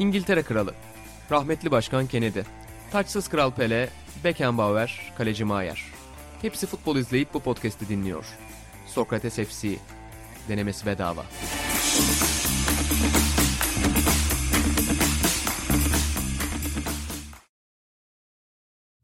İngiltere Kralı, rahmetli Başkan Kennedy, taçsız Kral Pele, Beckenbauer, Kaleci Maier. Hepsi futbol izleyip bu podcast'i dinliyor. Sokrates FC, denemesi bedava.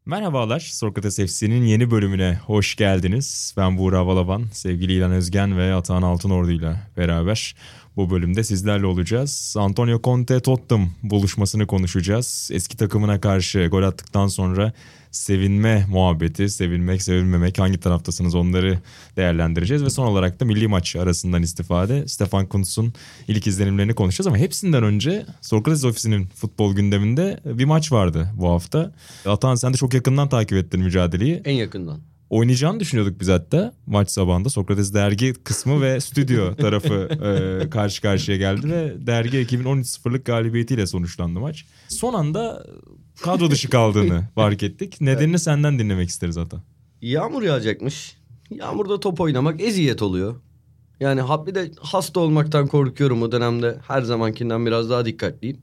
Merhabalar, Sokrates FC'nin yeni bölümüne hoş geldiniz. Ben Buğra Balaban, sevgili İlhan Özgen ve Atahan Altınordu ile beraber bu bölümde sizlerle olacağız. Antonio Conte Tottenham buluşmasını konuşacağız. Eski takımına karşı gol attıktan sonra sevinme muhabbeti, sevinmek, sevinmemek hangi taraftasınız onları değerlendireceğiz. Ve son olarak da milli maç arasından istifade Stefan Kuntz'un ilk izlenimlerini konuşacağız. Ama hepsinden önce Sokrates Ofisi'nin futbol gündeminde bir maç vardı bu hafta. Atan sen de çok yakından takip ettin mücadeleyi. En yakından. Oynayacağını düşünüyorduk biz hatta maç sabahında. Sokrates dergi kısmı ve stüdyo tarafı e, karşı karşıya geldi ve dergi ekibin 13-0'lık galibiyetiyle sonuçlandı maç. Son anda kadro dışı kaldığını fark ettik. Nedenini senden dinlemek isteriz hatta. Yağmur yağacakmış. Yağmurda top oynamak eziyet oluyor. Yani bir de hasta olmaktan korkuyorum o dönemde. Her zamankinden biraz daha dikkatliyim.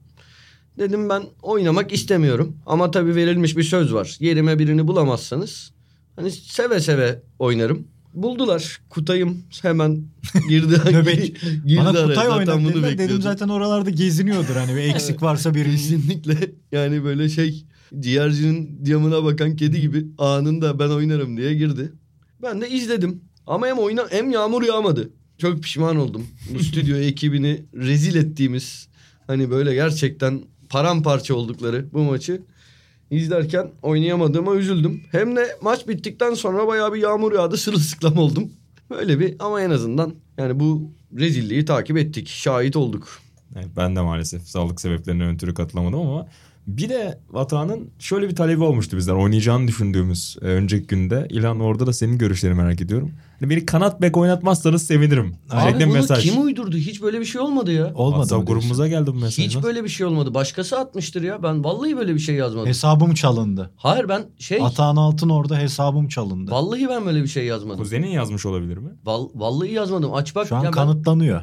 Dedim ben oynamak istemiyorum. Ama tabii verilmiş bir söz var. Yerime birini bulamazsanız hani seve seve oynarım. Buldular. Kutayım hemen girdi. Nöbet. girdi Bana araya. Kutay Zaten bunu dediler. Dedim zaten oralarda geziniyordur hani bir eksik varsa birinin. Kesinlikle yani böyle şey ciğercinin camına bakan kedi gibi anında ben oynarım diye girdi. Ben de izledim. Ama hem oyna hem yağmur yağmadı. Çok pişman oldum. Bu stüdyo ekibini rezil ettiğimiz hani böyle gerçekten paramparça oldukları bu maçı izlerken oynayamadığıma üzüldüm. Hem de maç bittikten sonra bayağı bir yağmur yağdı sırılsıklam oldum. Böyle bir ama en azından yani bu rezilliği takip ettik. Şahit olduk. Evet, ben de maalesef sağlık sebeplerinden ötürü katılamadım ama bir de Vatan'ın şöyle bir talebi olmuştu bizden oynayacağını düşündüğümüz e, önceki günde. İlhan orada da senin görüşlerini merak ediyorum. Hani beni kanat bek oynatmazsanız sevinirim. Abi Şeklinde bunu mesaj. kim uydurdu? Hiç böyle bir şey olmadı ya. Olmadı WhatsApp grubumuza geldi bu mesaj. Hiç böyle bir şey olmadı. Başkası atmıştır ya. Ben vallahi böyle bir şey yazmadım. Hesabım çalındı. Hayır ben şey Atağın altın orada hesabım çalındı. vallahi ben böyle bir şey yazmadım. Kuzenin yazmış olabilir mi? Val- vallahi yazmadım. Aç bak. Şu an ya ben- kanıtlanıyor.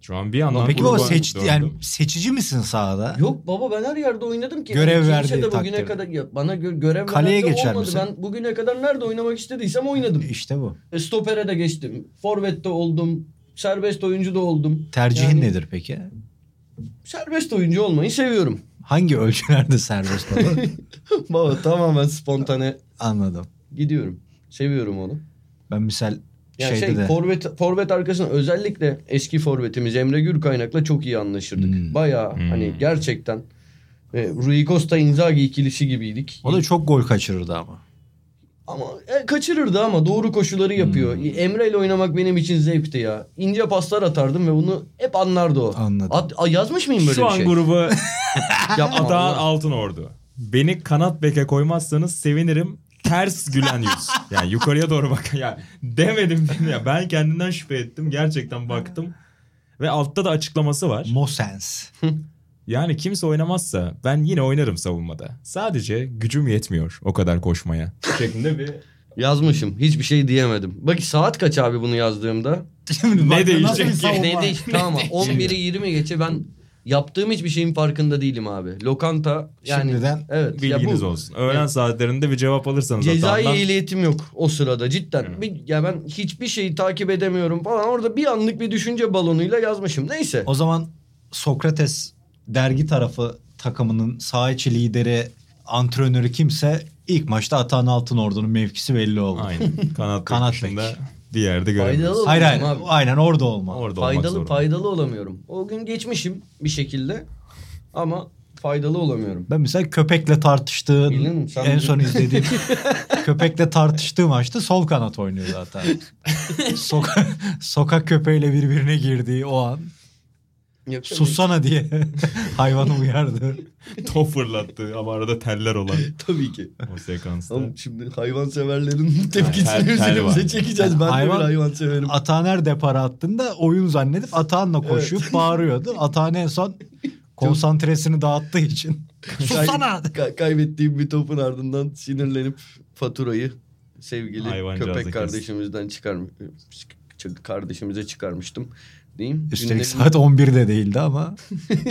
Şu an bir yandan Peki baba seçti döndüm. yani seçici misin sahada? Yok baba ben her yerde oynadım ki. Görev verdiği de bugüne takdirde. kadar ya bana gö- görev Kaleye geçer olmadı. misin? Ben bugüne kadar nerede oynamak istediysem oynadım. İşte bu. E, Stopere de geçtim. Forvet'te oldum. Serbest oyuncu da oldum. Tercihin Yani nedir peki? Serbest oyuncu olmayı seviyorum. Hangi ölçülerde serbest baba? baba tamamen spontane Anladım. gidiyorum. Seviyorum onu. Ben misal Yani şeyde şey de forvet forvet arkasına özellikle eski forvetimiz Emre Gürkaynak'la çok iyi anlaşırdık. Hmm. Bayağı Hmm. hani gerçekten e, Rui Costa Inzaghi ikilisi gibiydik. o da çok gol kaçırırdı ama. Ama e, kaçırırdı ama doğru koşuları yapıyor. Hmm. Emre ile oynamak benim için zevkti ya. İnce paslar atardım ve bunu hep anlardı o. Anladım. At, a, yazmış mıyım böyle Şu bir an şey? grubu Yapma Atağan Allah. Altın Ordu. Beni kanat beke koymazsanız sevinirim. Ters gülen yüz. Yani yukarıya doğru bak. Ya demedim değil ya. Ben kendimden şüphe ettim. Gerçekten baktım. Ve altta da açıklaması var. Mosens. Yani kimse oynamazsa ben yine oynarım savunmada. Sadece gücüm yetmiyor o kadar koşmaya. Şeklinde bir Yazmışım. Hiçbir şey diyemedim. Bak saat kaç abi bunu yazdığımda? Şimdi Ne değişecek ki? Ne değiş tamam 11'i 20 geçe ben yaptığım hiçbir şeyin farkında değilim abi. Lokanta yani Şimdiden evet ya bilginiz bu- olsun. Öğlen Evet. saatlerinde bir cevap alırsanız Cezai hatamdan- ehliyetim yok o sırada cidden. Hı. Bir, ya ben hiçbir şeyi takip edemiyorum falan. Orada bir anlık bir düşünce balonuyla yazmışım. Neyse. o zaman Sokrates dergi tarafı takımının saha içi lideri antrenörü kimse ilk maçta Atağın Altın Ordu'nun mevkisi belli oldu. Aynen. Kanat, Kanat bek. Bir yerde Faydalı göremiyoruz. Hayır hayır. Abi. Aynen orada olma. Orada olmak faydalı zorunda. faydalı olamıyorum. O gün geçmişim bir şekilde ama faydalı olamıyorum. Ben mesela köpekle tartıştığın Bilmiyorum, sen en son izlediğim köpekle tartıştığı maçta sol kanat oynuyor zaten. Soka, sokak köpeğiyle birbirine girdiği o an Yok, sussana diye hayvanı uyardı. Top fırlattı ama arada teller olan Tabii ki. o sekansta. Ama şimdi hayvan severlerin tepkisini üzerimize çekeceğiz. Ben Hayvan- de bir hayvan severim. Ataner depara attığında oyun zannedip Atahan'la koşup bağırıyordu. Atahan en son konsantresini dağıttığı için. Sussana! Ka- kaybettiğim bir topun ardından sinirlenip faturayı sevgili Hayvancağızı köpek kardeşimizden çıkar kardeşimize çıkarmıştım. Diyeyim. Üstelik Günlerin- saat 11'de değildi ama.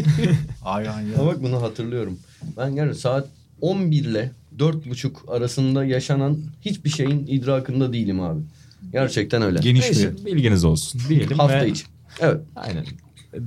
Aynen ya. Ama bak bunu hatırlıyorum. Ben gerçekten saat 11 ile 4.30 arasında yaşanan hiçbir şeyin idrakında değilim abi. Gerçekten öyle. Geniş Neyse, bir bilginiz olsun diyelim. Hafta ve- içi. Evet. Aynen.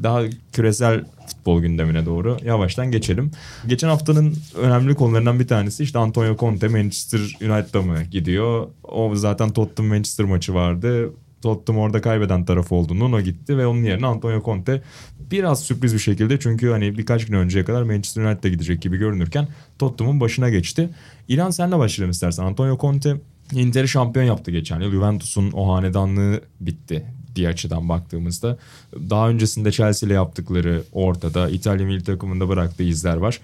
Daha küresel futbol gündemine doğru yavaştan geçelim. Geçen haftanın önemli konularından bir tanesi işte Antonio Conte Manchester United'a mı gidiyor? O zaten Tottenham Manchester maçı vardı. Tottenham orada kaybeden taraf oldu. Nuno gitti ve onun yerine Antonio Conte biraz sürpriz bir şekilde çünkü hani birkaç gün önceye kadar Manchester United'a gidecek gibi görünürken Tottenham'ın başına geçti. İlan senle başlayalım istersen. Antonio Conte Inter'i şampiyon yaptı geçen yıl. Juventus'un o hanedanlığı bitti diye açıdan baktığımızda. Daha öncesinde Chelsea ile yaptıkları ortada. İtalya milli takımında bıraktığı izler var.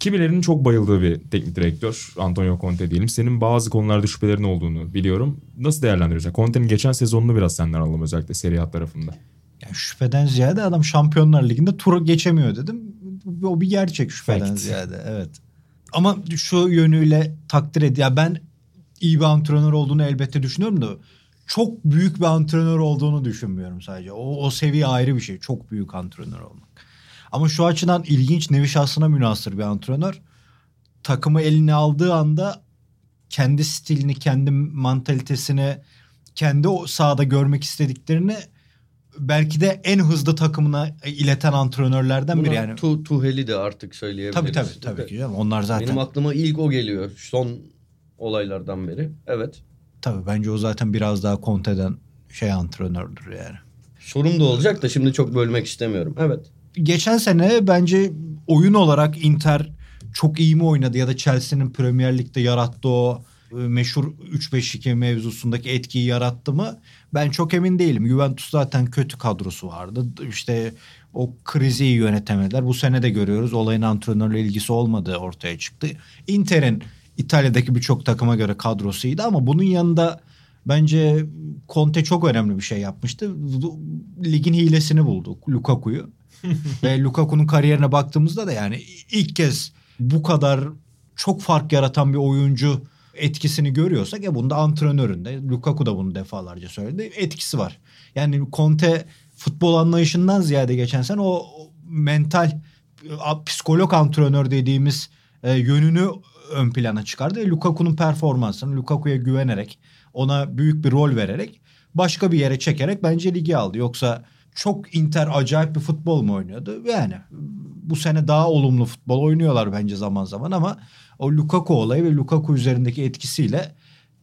Kimilerinin çok bayıldığı bir teknik direktör Antonio Conte diyelim. Senin bazı konularda şüphelerin olduğunu biliyorum. Nasıl değerlendiriyorsun? Conte'nin geçen sezonunu biraz senden alalım özellikle Serie A tarafında. Yani şüpheden ziyade adam Şampiyonlar Ligi'nde tura geçemiyor dedim. O bir gerçek şüpheden Fact. ziyade evet. Ama şu yönüyle takdir ed. Ya ben iyi bir antrenör olduğunu elbette düşünüyorum da çok büyük bir antrenör olduğunu düşünmüyorum sadece. O, o seviye ayrı bir şey. Çok büyük antrenör olmak. Ama şu açıdan ilginç nevi şahsına münasır bir antrenör. Takımı eline aldığı anda kendi stilini, kendi mantalitesini, kendi o sahada görmek istediklerini belki de en hızlı takımına ileten antrenörlerden biri Buna yani. Tu, Tuhel'i de artık söyleyebiliriz. Tabii tabii tabii ki canım. Onlar zaten Benim aklıma ilk o geliyor son olaylardan beri. Evet. tabii bence o zaten biraz daha Conte'den şey antrenördür yani. Sorum da olacak da şimdi çok bölmek istemiyorum. Evet. Geçen sene bence oyun olarak Inter çok iyi mi oynadı ya da Chelsea'nin Premier Lig'de yarattığı o e, meşhur 3-5-2 mevzusundaki etkiyi yarattı mı? Ben çok emin değilim. Juventus zaten kötü kadrosu vardı. İşte o krizi iyi yönetemediler. Bu sene de görüyoruz. Olayın antrenörle ilgisi olmadığı ortaya çıktı. Inter'in İtalya'daki birçok takıma göre kadrosu iyiydi ama bunun yanında bence Conte çok önemli bir şey yapmıştı. Ligin hilesini buldu. Lukaku'yu. Ve Lukaku'nun kariyerine baktığımızda da yani ilk kez bu kadar çok fark yaratan bir oyuncu etkisini görüyorsak ya bunda antrenöründe Lukaku da bunu defalarca söyledi etkisi var. Yani Conte futbol anlayışından ziyade geçen sene o mental psikolog antrenör dediğimiz e, yönünü ön plana çıkardı. Lukaku'nun performansını Lukaku'ya güvenerek ona büyük bir rol vererek başka bir yere çekerek bence ligi aldı. Yoksa çok Inter acayip bir futbol mu oynuyordu? Yani bu sene daha olumlu futbol oynuyorlar bence zaman zaman ama o Lukaku olayı ve Lukaku üzerindeki etkisiyle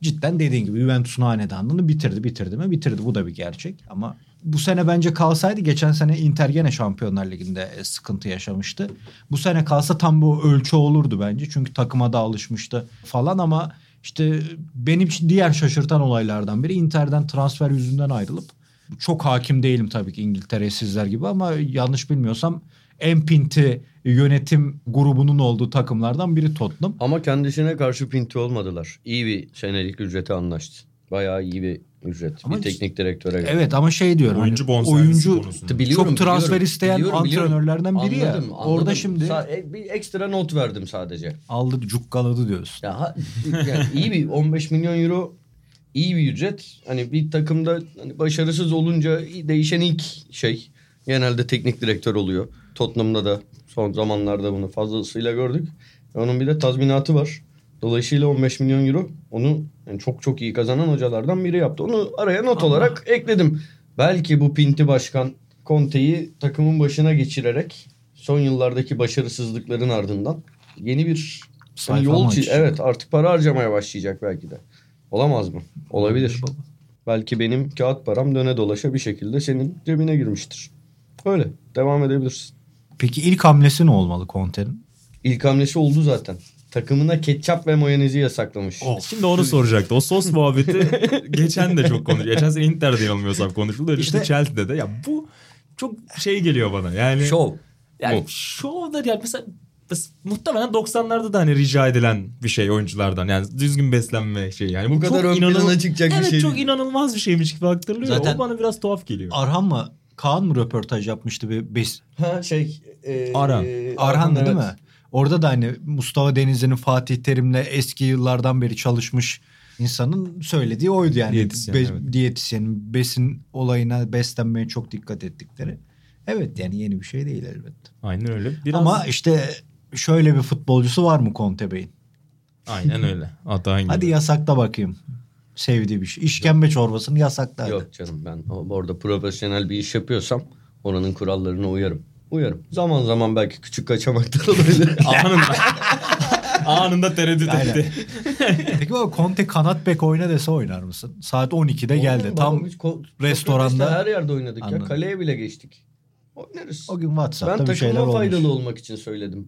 cidden dediğin gibi Juventus'un hanedanlığını bitirdi. Bitirdi mi? Bitirdi. Bu da bir gerçek. Ama bu sene bence kalsaydı geçen sene Inter gene Şampiyonlar Ligi'nde e, sıkıntı yaşamıştı. Bu sene kalsa tam bu ölçü olurdu bence. Çünkü takıma da alışmıştı falan ama işte benim için diğer şaşırtan olaylardan biri Inter'den transfer yüzünden ayrılıp çok hakim değilim tabii ki İngiltere'ye sizler gibi ama yanlış bilmiyorsam en pinti yönetim grubunun olduğu takımlardan biri Tottenham. Ama kendisine karşı pinti olmadılar. İyi bir senelik ücrete anlaştı. Bayağı iyi bir ücret. Ama bir teknik direktöre göre. Evet ama şey diyorum. Oyuncu hani bonservisi oyuncu konusunda. Biliyorum, çok transfer biliyorum, isteyen biliyorum, biliyorum. antrenörlerden biri ya. Anladım, Orada anladım. şimdi Sa- e, bir ekstra not verdim sadece. aldı cukkaladı diyorsun. Ya yani iyi bir 15 milyon euro iyi bir ücret. Hani bir takımda hani başarısız olunca değişen ilk şey genelde teknik direktör oluyor. Tottenham'da da son zamanlarda bunu fazlasıyla gördük. Onun bir de tazminatı var. Dolayısıyla 15 milyon euro onu yani çok çok iyi kazanan hocalardan biri yaptı. Onu araya not olarak ekledim. Belki bu Pinti Başkan Conte'yi takımın başına geçirerek son yıllardaki başarısızlıkların ardından yeni bir Sayfa yani yol çiz-? Evet artık para harcamaya başlayacak belki de. Olamaz mı? Olabilir. Belki benim kağıt param döne dolaşa bir şekilde senin cebine girmiştir. Öyle. Devam edebilirsin. Peki ilk hamlesi ne olmalı Conte'nin? İlk hamlesi oldu zaten. Takımına ketçap ve mayonezi yasaklamış. Şimdi onu soracaktı. O sos muhabbeti geçen de çok konuşuldu. Geçen sene Inter'de yanılmıyorsam konuşuldu. İşte, İşte- Chelsea'de de. Ya bu çok şey geliyor bana. Yani Şov. Yani Bu. şov da yani mesela muhtemelen 90'larda da hani rica edilen bir şey oyunculardan. Yani düzgün beslenme şeyi. Yani bu, Bu kadar çok ön plana inanıl- çıkacak bir evet, şey çok değil. inanılmaz bir şeymiş gibi aktarılıyor. Zaten- o bana biraz tuhaf geliyor. Arhan mı? Kaan mı röportaj yapmıştı bir bes Ha şey. e, Aran. Arhan'dı değil evet. mi? Orada da hani Mustafa Denizli'nin Fatih Terim'le eski yıllardan beri çalışmış İnsanın söylediği oydu yani. Diyetisyen, Be- evet. Diyetisyenin besin olayına beslenmeye çok dikkat ettikleri. Evet yani yeni bir şey değil elbette. Aynen öyle. Biraz... Ama işte şöyle bir futbolcusu var mı Conte Bey'in? Aynen öyle. Atahan gibi. Hadi yasakla bakayım. Sevdiği bir şey. İşkembe çorbasını yasakla. Yok canım ben o- orada profesyonel bir iş yapıyorsam oranın kurallarına uyarım. Uyarım. Zaman zaman belki küçük kaçamaklar olabilir. Anında. Anında tereddüt Aynen. etti. Peki baba Conte kanat bek oyna dese oynar mısın? Saat 12'de geldi. Tam ko- restoranda- her yerde oynadık Anladım. ya. Kaleye bile geçtik. Oynarız. o gün WhatsApp'ta ben bir şeyler takıma olmuş. faydalı olmak için söyledim.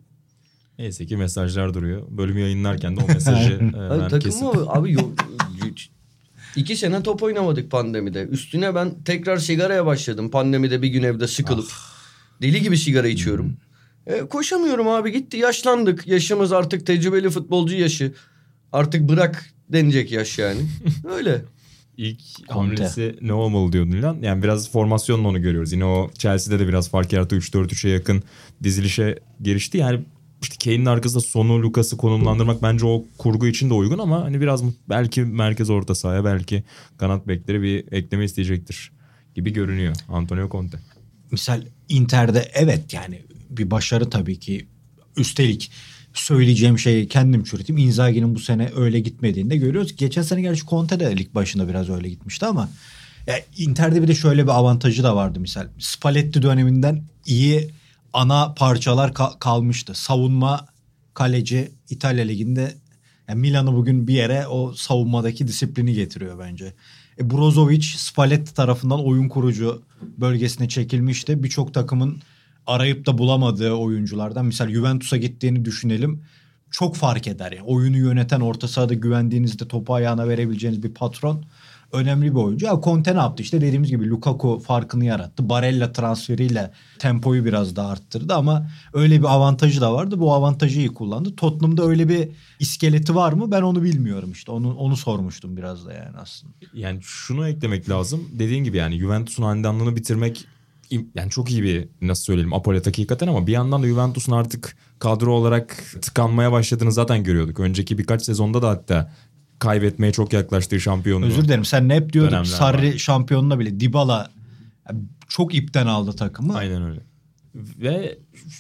Neyse ki mesajlar duruyor. Bölümü yayınlarken de o mesajı e, Abi, ben takıma kesip- abi yok. İki sene top oynamadık pandemide. Üstüne ben tekrar sigaraya başladım. Pandemide bir gün evde sıkılıp. Deli gibi sigara içiyorum. E, koşamıyorum abi gitti yaşlandık. Yaşımız artık tecrübeli futbolcu yaşı. Artık bırak denecek yaş yani. Öyle. İlk hamlesi ne olmalı diyordun lan. Yani biraz formasyonla onu görüyoruz. Yine o Chelsea'de de biraz fark yarattı. 3-4-3'e yakın dizilişe gelişti. Yani işte Kane'in arkasında sonu Lucas'ı konumlandırmak bence o kurgu için de uygun ama hani biraz belki merkez orta sahaya belki kanat bekleri bir ekleme isteyecektir gibi görünüyor Antonio Conte. Misal Inter'de evet yani bir başarı tabii ki. Üstelik söyleyeceğim şeyi kendim çürüteyim. Inzaghi'nin bu sene öyle gitmediğini de görüyoruz. Geçen sene gerçi Conte de lig başında biraz öyle gitmişti ama ya Inter'de bir de şöyle bir avantajı da vardı misal. Spalletti döneminden iyi ana parçalar ka- kalmıştı. Savunma, kaleci İtalya liginde yani Milan'ı bugün bir yere o savunmadaki disiplini getiriyor bence. E, Brozovic Spalletti tarafından oyun kurucu bölgesine çekilmişti. Birçok takımın arayıp da bulamadığı oyunculardan. Misal Juventus'a gittiğini düşünelim. Çok fark eder. Yani oyunu yöneten orta sahada güvendiğinizde topu ayağına verebileceğiniz bir patron önemli bir oyuncu. Ya Conte ne yaptı? İşte dediğimiz gibi Lukaku farkını yarattı. Barella transferiyle tempoyu biraz daha arttırdı ama öyle bir avantajı da vardı. Bu avantajı iyi kullandı. Tottenham'da öyle bir iskeleti var mı? Ben onu bilmiyorum işte. Onu onu sormuştum biraz da yani aslında. Yani şunu eklemek lazım. Dediğin gibi yani Juventus'un hanedanlığını bitirmek yani çok iyi bir nasıl söyleyelim apolet hakikaten ama bir yandan da Juventus'un artık kadro olarak tıkanmaya başladığını zaten görüyorduk. Önceki birkaç sezonda da hatta kaybetmeye çok yaklaştığı şampiyonluğu. Özür dilerim. Sen ne hep diyordun Dönemler Sarri şampiyonuna bile Dybala yani çok ipten aldı takımı. Aynen öyle. Ve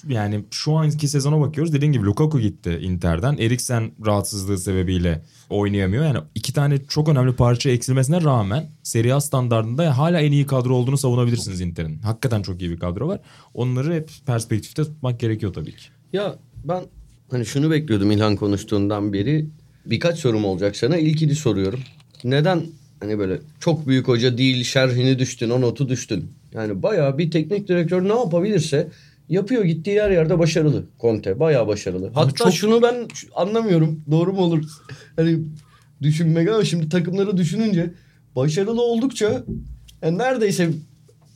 yani şu anki sezona bakıyoruz. Dediğin gibi Lukaku gitti Inter'den. Eriksen rahatsızlığı sebebiyle oynayamıyor. Yani iki tane çok önemli parça eksilmesine rağmen Serie A standartında hala en iyi kadro olduğunu savunabilirsiniz Inter'in. Hakikaten çok iyi bir kadro var. Onları hep perspektifte tutmak gerekiyor tabii ki. Ya ben hani şunu bekliyordum İlhan konuştuğundan beri. Birkaç sorum olacak sana. İlkini soruyorum. Neden hani böyle çok büyük hoca değil şerhini düştün, o notu düştün. Yani bayağı bir teknik direktör ne yapabilirse yapıyor. Gittiği her yerde başarılı Conte. Bayağı başarılı. Hatta çok- şunu ben anlamıyorum. Doğru mu olur? Hani düşünmek ama şimdi takımları düşününce başarılı oldukça yani neredeyse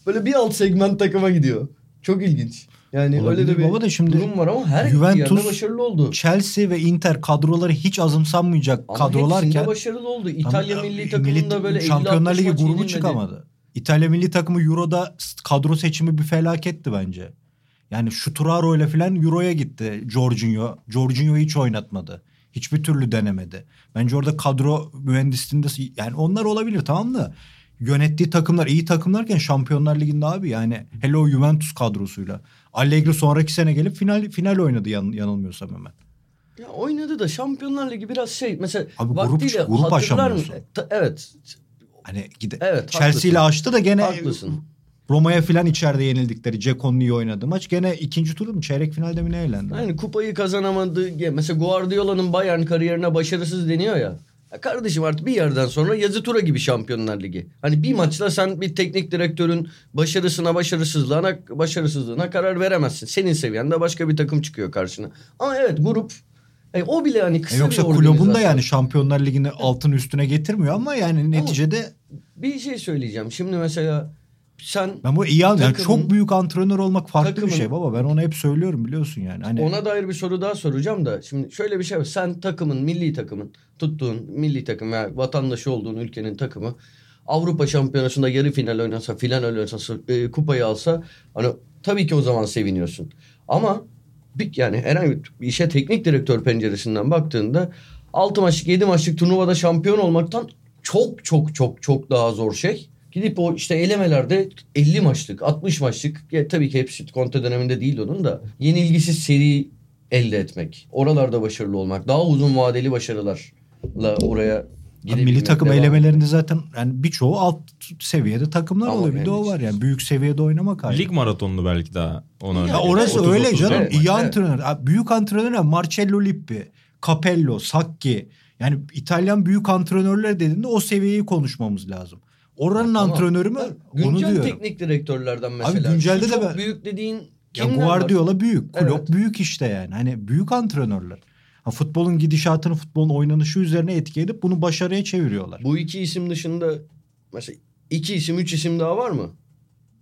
böyle bir alt segment takıma gidiyor. Çok ilginç. Yani Olabilir öyle de bir baba da şimdi durum var ama her Juventus- başarılı oldu. Chelsea ve Inter kadroları hiç azımsanmayacak Ama kadrolarken başarılı oldu. İtalya Tam- milli takımında böyle 50-60 Şampiyonlar Ligi grubu yenilmedi. çıkamadı. İtalya milli takımı Euro'da kadro seçimi bir felaketti bence. Yani Şuturaro ile falan Euro'ya gitti Jorginho. Jorginho hiç oynatmadı. Hiçbir türlü denemedi. Bence orada kadro mühendisliğinde yani onlar olabilir tamam da yönettiği takımlar iyi takımlarken Şampiyonlar Ligi'nde abi yani hele o Juventus kadrosuyla. Allegri sonraki sene gelip final final oynadı yan, yanılmıyorsam hemen. Ya oynadı da Şampiyonlar Ligi biraz şey mesela Abi grup- grup aşamıyorsun. mı- Ta- Evet. Hani gide Evet, Chelsea ile açtı da gene Haklısın. Roma'ya falan içeride yenildikleri. Ceko'nun iyi oynadığı maç. Gene ikinci turda mı çeyrek finalde mi ne eğlendi? Yani kupayı kazanamadı. Mesela Guardiola'nın Bayern kariyerine başarısız deniyor ya. Ya kardeşim artık bir yerden sonra yazı tura gibi Şampiyonlar Ligi. Hani bir maçla sen bir teknik direktörün başarısına başarısızlığına başarısızlığına karar veremezsin. Senin seviyende başka bir takım çıkıyor karşına. Ama evet grup e, o bile hani kısa E yoksa bir kulübün de yani Şampiyonlar Ligi'ni altın üstüne getirmiyor ama yani neticede Bir şey söyleyeceğim. Şimdi mesela sen ben bu iyi anlıyorum. Yani çok büyük antrenör olmak farklı takımın- bir şey baba. Ben onu hep söylüyorum biliyorsun yani. Hani ona dair bir soru daha soracağım da şimdi şöyle bir şey var. Sen takımın, milli takımın, tuttuğun milli takım veya vatandaşı olduğun ülkenin takımı Avrupa Şampiyonası'nda yarı final oynasa, final oynasa, e, kupayı alsa hani tabii ki o zaman seviniyorsun. Ama bir, yani herhangi bir işe teknik direktör penceresinden baktığında 6 maçlık 7 maçlık turnuvada şampiyon olmaktan çok çok çok çok daha zor şey. Gidip o işte elemelerde 50 maçlık 60 maçlık ya tabii ki hepsi Conte döneminde değil onun da yenilgisiz seri elde etmek. Oralarda başarılı olmak. Daha uzun vadeli başarılarla oraya Abi gidebilmek. milli takım devam elemelerinde zaten yani birçoğu alt seviyede takımlar Ama oluyor. Bir de o var yani büyük seviyede oynamak ayrı. Lig maratonunu belki daha ona Ya orası 30-30 öyle canım. Evet, İyi evet. antrenör. Büyük antrenör Marcello Lippi, Capello, Sacchi. Yani İtalyan büyük antrenörler dediğinde o seviyeyi konuşmamız lazım. Oranın Tamam. antrenörü mü? Güncel Onu diyorum. teknik direktörlerden mesela. güncelde Şu de ben- büyük dediğin Ya kimler var? Guardiola büyük, Klopp Evet. büyük işte yani. Hani büyük antrenörler. Ha, futbolun gidişatını, futbolun oynanışı üzerine etki edip bunu başarıya çeviriyorlar. Bu iki isim dışında mesela iki isim, üç isim daha var mı?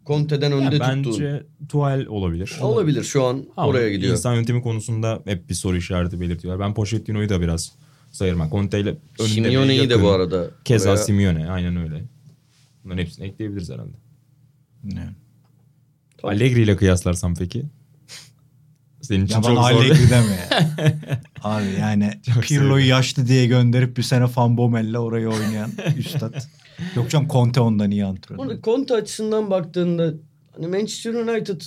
Conte'den önde Ya tuttuğun. bence Tuchel olabilir. Olabilir şu an Ama oraya gidiyor. İnsan yönetimi konusunda hep bir soru işareti belirtiyorlar. Ben Pochettino'yu da biraz sayırım. Conte ile önünde Simeone'yi de bu arada. Keza oraya- Simeone aynen öyle. Bunların hepsini ekleyebiliriz herhalde. Yani. Tamam. Allegri ile kıyaslarsam peki? Senin için Ya çok zor. Allegri deme ya. Abi yani Çok Pirlo'yu yaşlı diye gönderip bir sene Van Bommel'le orayı oynayan üstad. Yok canım Conte ondan iyi antrenör. Bunu Conte açısından baktığında hani Manchester United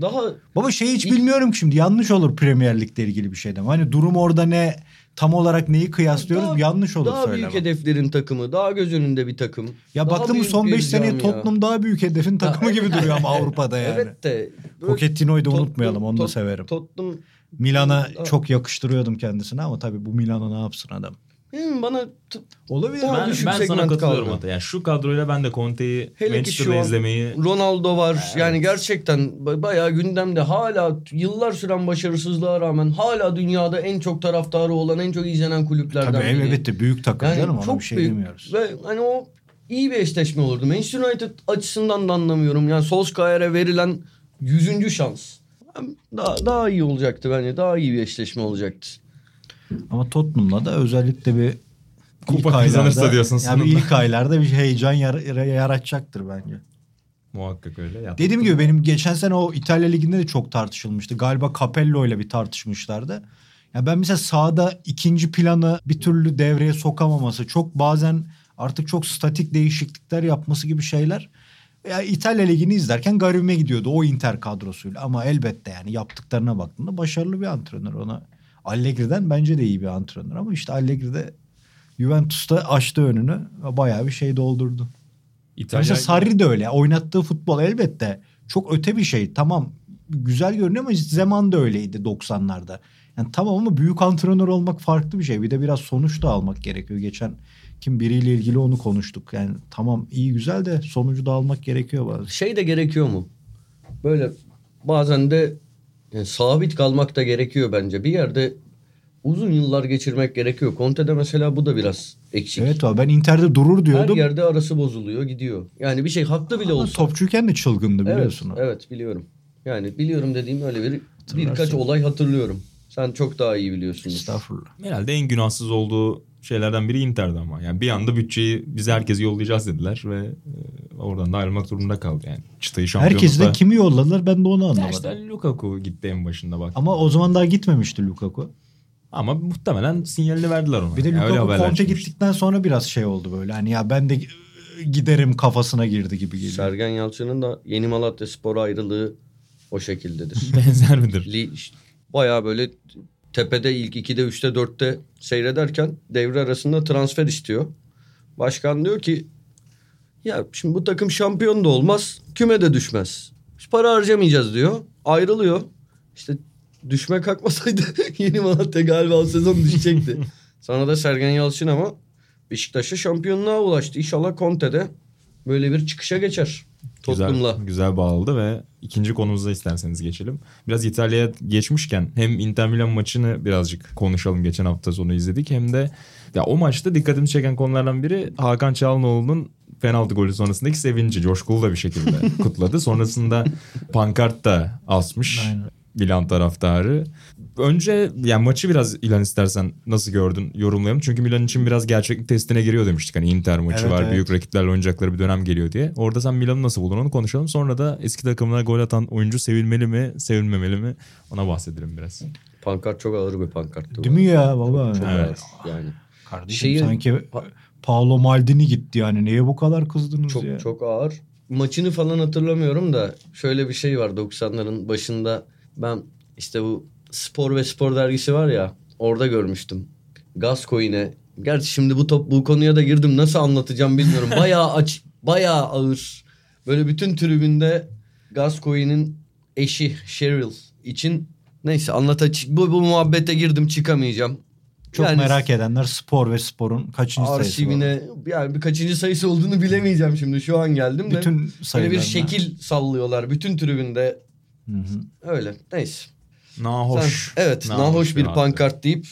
daha Baba şey hiç bilmiyorum ki şimdi yanlış olur Premier Lig'le ilgili bir şey demem. Hani durum orada ne tam olarak neyi kıyaslıyoruz Daha- yanlış olur daha söylemem. büyük hedeflerin takımı, daha göz önünde bir takım. Ya daha baktım bu son bir 5 seneye. Tottenham daha büyük hedefin takımı gibi duruyor ama Avrupa'da yani. Evet de Pochettino'yu da unutmayalım onu da severim. Tottenham Milan'a Daha- çok yakıştırıyordum kendisine ama tabii bu Milan'a ne yapsın adam. Bilmiyorum, bana t- Olabilir. Daha Ben, düşük ben sana katılıyorum kaldı. hatta. Yani şu kadroyla ben de Conte'yi Hele ki Manchester'da izlemeyi Ronaldo var. Yani gerçekten ba- bayağı gündemde hala yıllar süren başarısızlığa rağmen hala dünyada en çok taraftarı olan en çok izlenen kulüplerden Tabii biri. elbette büyük takım Yani canım ona bir şey büyük demiyoruz. ve hani o iyi bir eşleşme olurdu. Manchester United açısından da anlamıyorum. Yani Solskjaer'e verilen yüzüncü şans. Daha, daha iyi olacaktı bence. Daha iyi bir eşleşme olacaktı. Ama Tottenham'la da özellikle bir Kupa kazanırsa diyorsun Ya sonunda. bir ilk aylarda bir heyecan yar- yaratacaktır bence. muhakkak öyle. Ya, Dediğim gibi benim geçen sene o İtalya Ligi'nde de çok tartışılmıştı. Galiba Capello ile bir tartışmışlardı. Ya ben mesela sahada ikinci planı bir türlü devreye sokamaması, çok bazen artık çok statik değişiklikler yapması gibi şeyler. Ya İtalya Ligi'ni izlerken garibime gidiyordu o Inter kadrosuyla. Ama elbette yani yaptıklarına baktığında başarılı bir antrenör. Ona Allegri'den bence de iyi bir antrenör. Ama işte Allegri de Juventus'ta açtı önünü. Bayağı bir şey doldurdu. İtalya Mesela Sarri de öyle. Oynattığı futbol elbette çok öte bir şey. Tamam güzel görünüyor ama zaman da öyleydi 90'larda. Yani tamam ama büyük antrenör olmak farklı bir şey. Bir de biraz sonuç da almak gerekiyor. Geçen kim biriyle ilgili onu konuştuk. Yani tamam iyi güzel de sonucu da almak gerekiyor bazen. Şey de gerekiyor mu? Böyle bazen de yani sabit kalmak da gerekiyor bence. Bir yerde uzun yıllar geçirmek gerekiyor. Conte'de mesela bu da biraz eksik. Evet abi ben Inter'de durur Her diyordum. yerde arası bozuluyor gidiyor. Yani bir şey haklı bile Ama olsa. topçuyken de çılgındı evet, biliyorsun. o. evet biliyorum. Yani biliyorum dediğim öyle bir birkaç olay hatırlıyorum. Sen çok daha iyi biliyorsun. Estağfurullah. herhalde en günahsız olduğu şeylerden biri Inter'di ama. Yani bir anda bütçeyi bize herkesi yollayacağız dediler ve e, oradan da ayrılmak durumunda kaldı yani. Çıtayı şampiyonlukta. Herkesi de kimi yolladılar ben de onu anlamadım. işte Lukaku gitti en başında bak. Ama o zaman daha gitmemişti Lukaku. Ama muhtemelen sinyalini verdiler ona. Bir de Yani Lukaku Conte gittikten sonra biraz şey oldu böyle. Hani ya ben de giderim kafasına girdi gibi geliyor. Sergen Yalçın'ın da Yeni Malatya Spor ayrılığı o şekildedir. Benzer midir? Li, bayağı böyle tepede ilk 2'de 3'te 4'te seyrederken devre arasında transfer istiyor. Başkan diyor ki ya şimdi bu takım şampiyon da olmaz küme de düşmez. Biz para harcamayacağız diyor. Ayrılıyor. İşte düşme kalkmasaydı Yeni Malatya galiba o sezon düşecekti. Sonra da Sergen Yalçın ama Beşiktaş'a şampiyonluğa ulaştı. İnşallah Conte'de böyle bir çıkışa geçer. Tottenham'la. Güzel, güzel bağladı ve ikinci konumuza isterseniz geçelim. Biraz İtalya'ya geçmişken hem Inter Milan maçını birazcık konuşalım. Geçen hafta sonu izledik. Hem de ya o maçta dikkatimi çeken konulardan biri Hakan Çalhanoğlu'nun penaltı golü sonrasındaki sevinci. Coşkulu da bir şekilde kutladı. Sonrasında pankart da asmış. Aynen. Milan taraftarı. Önce yani maçı biraz ilan istersen nasıl gördün yorumlayalım. Çünkü Milan için biraz gerçeklik testine giriyor demiştik. Hani Inter maçı Evet, var evet. büyük rakiplerle oynayacakları bir dönem geliyor diye. Orada sen Milan'ı nasıl buldun onu konuşalım. Sonra da eski takımına gol atan oyuncu sevilmeli mi sevilmemeli mi ona bahsedelim biraz. Pankart çok ağır bir pankarttı. Değil mi ya baba? Çok Evet. ağır yani. Kardeşim Şeyi- sanki Pa- Paolo Maldini gitti yani. Neye bu kadar kızdınız Çok ya? çok ağır. Maçını falan hatırlamıyorum da şöyle bir şey var 90'ların başında ben işte bu Spor ve Spor dergisi var ya orada görmüştüm. Gascoigne. Gerçi şimdi bu top bu konuya da girdim nasıl anlatacağım bilmiyorum. Bayağı aç, bayağı ağır. Böyle bütün tribünde Gascoigne'in eşi Cheryl için neyse anlataç bu, bu muhabbete girdim çıkamayacağım. Çok Yani merak edenler spor ve sporun kaçıncı sayısı arşivine yani bir kaçıncı sayısı olduğunu bilemeyeceğim şimdi şu an geldim de. Bütün Böyle sayılarına. bir şekil sallıyorlar bütün tribünde. Hı hı. Öyle. Neyse. Nahoş. Sen- evet. Nahoş Nahoş bir abi. pankart deyip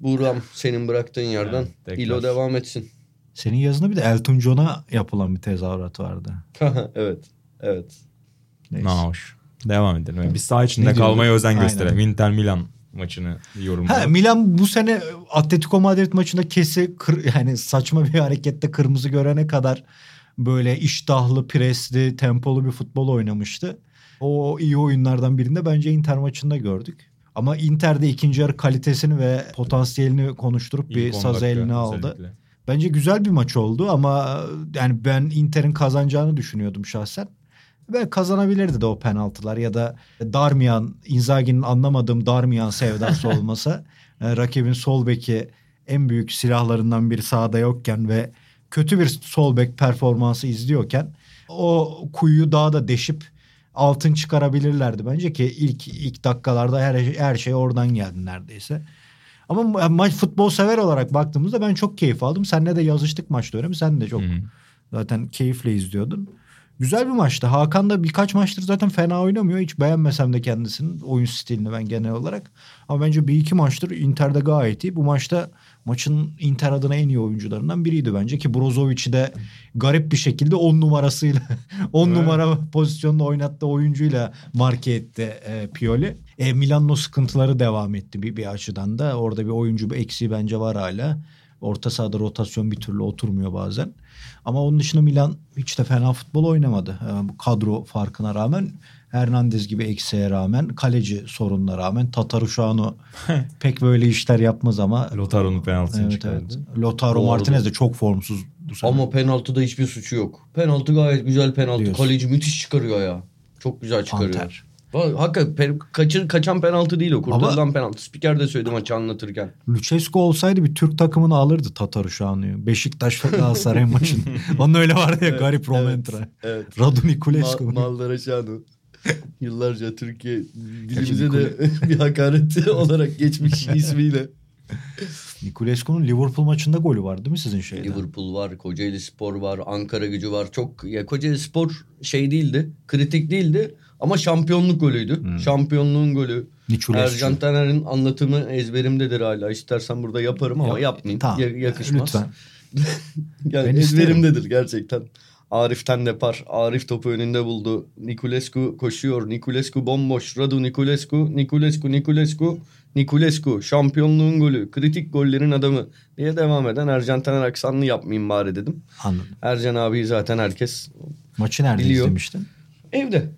Buğram senin bıraktığın yerden tekrar. İlo devam etsin. Senin yazında bir de Elton John'a yapılan bir tezahürat vardı. evet. Evet. Neyse. Nahoş. Devam edelim. Biz saha içinde Ne kalmaya özen Aynen. gösterelim. Inter Milan maçını Ha, yorumlayalım. Milan bu sene Atletico Madrid maçında kesi kır, yani saçma bir harekette kırmızı görene kadar böyle iştahlı, presli, tempolu bir futbol oynamıştı. O iyi oyunlardan birinde bence Inter maçında gördük. Ama Inter'de ikinci yarı kalitesini ve potansiyelini konuşturup bir İlk on saz eline aldı. özellikle. Bence güzel bir maç oldu ama yani ben Inter'in kazanacağını düşünüyordum şahsen. Ve kazanabilirdi de o penaltılar ya da Darmian, Inzaghi'nin anlamadığım Darmian sevdası olmasa e, rakibin sol beki en büyük silahlarından biri sahada yokken ve kötü bir sol bek performansı izliyorken o kuyuyu daha da deşip altın çıkarabilirlerdi bence ki ilk ilk dakikalarda her her şey oradan geldi neredeyse. Ama ma- maç futbol sever olarak baktığımızda ben çok keyif aldım. Seninle de yazıştık maç dönemi. Sen de çok Hı hı. zaten keyifle izliyordun. Güzel bir maçtı. Hakan da birkaç maçtır zaten fena oynamıyor. Hiç beğenmesem de kendisinin oyun stilini ben genel olarak. Ama bence bir iki maçtır Inter'de gayet iyi. Bu maçta maçın Inter adına en iyi oyuncularından biriydi bence. Ki Brozovic'i de garip bir şekilde 10 numarasıyla 10 Evet. numara pozisyonda oynattığı oyuncuyla marke etti e, Pioli. E, Milan'ın o sıkıntıları devam etti bir, bir açıdan da. Orada bir oyuncu bir eksiği bence var hala. Orta sahada rotasyon bir türlü oturmuyor bazen. Ama onun dışında Milan hiç de fena futbol oynamadı. E, bu kadro farkına rağmen Hernandez gibi eksiğe rağmen kaleci sorununa rağmen Tataruşanu pek böyle işler yapmaz ama Lotaro'nun penaltısını evet, çıkardı. evet. Doğru. Martinez de çok formsuz bu sene. Ama penaltıda hiçbir suçu yok. Penaltı gayet güzel penaltı. Diyorsun. Kaleci müthiş çıkarıyor ya. Çok güzel çıkarıyor. Panter. Hakikaten kaçır, kaçan penaltı değil o. Kurtarılan penaltı. Spiker de söyledi maçı anlatırken. Lucescu olsaydı bir Türk takımını alırdı Tataruşanu'yu. Beşiktaş ve Galatasaray maçını. Onun öyle vardı ya garip Romentra. Evet. Radu Niculescu. Ma- Maldaraşanu. Yıllarca Türkiye dilimize de bir hakaret olarak geçmiş ismiyle. Niculescu'nun Liverpool maçında golü var değil mi sizin şeyde? Liverpool var, Kocaeli Spor var, Ankara gücü var. Çok ya Kocaeli Spor şey değildi, kritik değildi ama şampiyonluk golüydü. Hmm. Şampiyonluğun golü. Niculescu. Ercan Taner'in anlatımı ezberimdedir hala. İstersen burada yaparım ama Yok, yapmayayım. Tamam. Ya- yakışmaz. Lütfen. Yani Ben ezberimdedir gerçekten. Arif'ten depar. Arif topu önünde buldu. Niculescu koşuyor. Niculescu bomboş. Radu Niculescu. Niculescu, Niculescu. Niculescu. Şampiyonluğun golü. Kritik gollerin adamı. Diye devam eden Ercan Taner aksanlı yapmayayım bari dedim. Anladım. Ercan abi zaten herkes Maçı nerede Biliyor. izlemiştin? evde.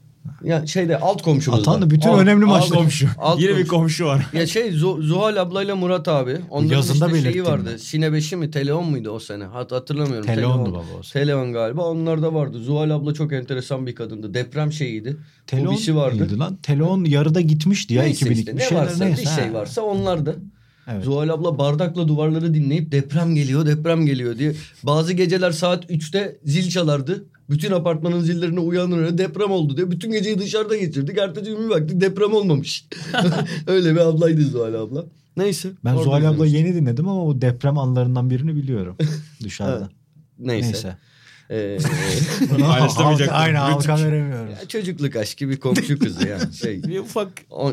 Ya şeyde alt komşumuzda. Atan da bütün Alt- önemli alt maçları- komşu. Alt Yine bir komşu. komşu var. Ya şey Zu- Zuhal ablayla Murat abi. Onların Yazında işte şeyi vardı. mi? Sine 5'i mi? Teleon muydu o sene? Hat hatırlamıyorum. Teleon'du baba o sene. Teleon galiba. Onlar da vardı. Zuhal abla çok enteresan bir kadındı. Deprem şeyiydi. Telon Hobisi vardı. değildi lan. Telon yarıda gitmişti ya neyse 2002. işte Bir ne şeyler varsa neyse, bir şey varsa onlar da. Evet. Zuhal abla bardakla duvarları dinleyip deprem geliyor deprem geliyor diye. Bazı geceler saat 3'te zil çalardı. Bütün apartmanın zillerine uyanır deprem oldu diye. Bütün geceyi dışarıda geçirdik. Ertesi gün bir baktık deprem olmamış. Öyle bir ablaydı Zuhal abla. Neyse. Ben Zuhal abla yeni dinledim ama o deprem anlarından birini biliyorum dışarıda. Neyse. Neyse. Ee, Paylaşamayacak. Aynen halka veremiyoruz. ya çocukluk aşkı bir komşu kızı yani şey. Bir ufak O,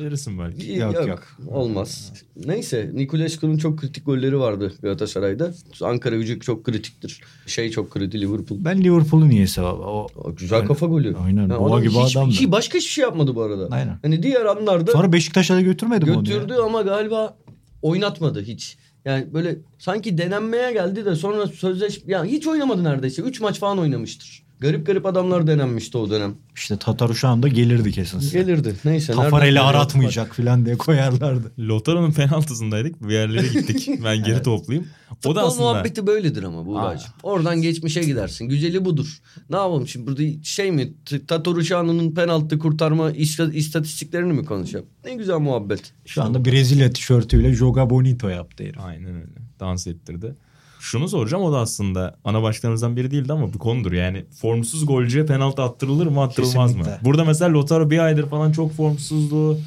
verirsin belki. yok, Yok, yok, olmaz. Neyse Niculescu'nun çok kritik golleri vardı Galatasaray'da. Ankara gücü çok kritiktir. Şey çok kritik Liverpool. Ben Liverpool'u niyeyse baba. O O güzel kafa golü. Aynen, Yani boğa adam gibi hiç, adamdı. hiç- başka hiçbir şey yapmadı bu arada. Aynen. Hani diğer anlarda Sonra Beşiktaş'a da götürmedi mi onu götürdü ama galiba oynatmadı hiç. Yani böyle sanki denenmeye geldi de sonra sözleş ya hiç oynamadı neredeyse. 3 maç falan oynamıştır. Garip garip adamlar denenmişti o dönem. İşte Tatar Uşağı'nda da gelirdi kesin. size. Gelirdi. Neyse. Tafarel'i aratmayacak falan diye koyarlardı. Lotaro'nun penaltısındaydık. Bir yerlere gittik. Ben geri toplayayım. O Futbol da aslında muhabbeti böyledir ama Buğra'cığım. Oradan geçmişe gidersin. Güzeli budur. Ne yapalım şimdi burada şey mi? T- Tatar Uşağı'nın penaltı kurtarma ista- istatistiklerini mi konuşalım? Ne güzel muhabbet. Şu anda Brezilya tişörtüyle Joga Bonito yaptı herif. Aynen öyle. Dans ettirdi. Şunu soracağım o da aslında ana başlarımızdan biri değildi ama bir konudur. Yani formsuz golcüye penaltı attırılır mı attırılmaz mı? Kesinlikle. Burada mesela Lautaro bir aydır falan çok formsuzdu.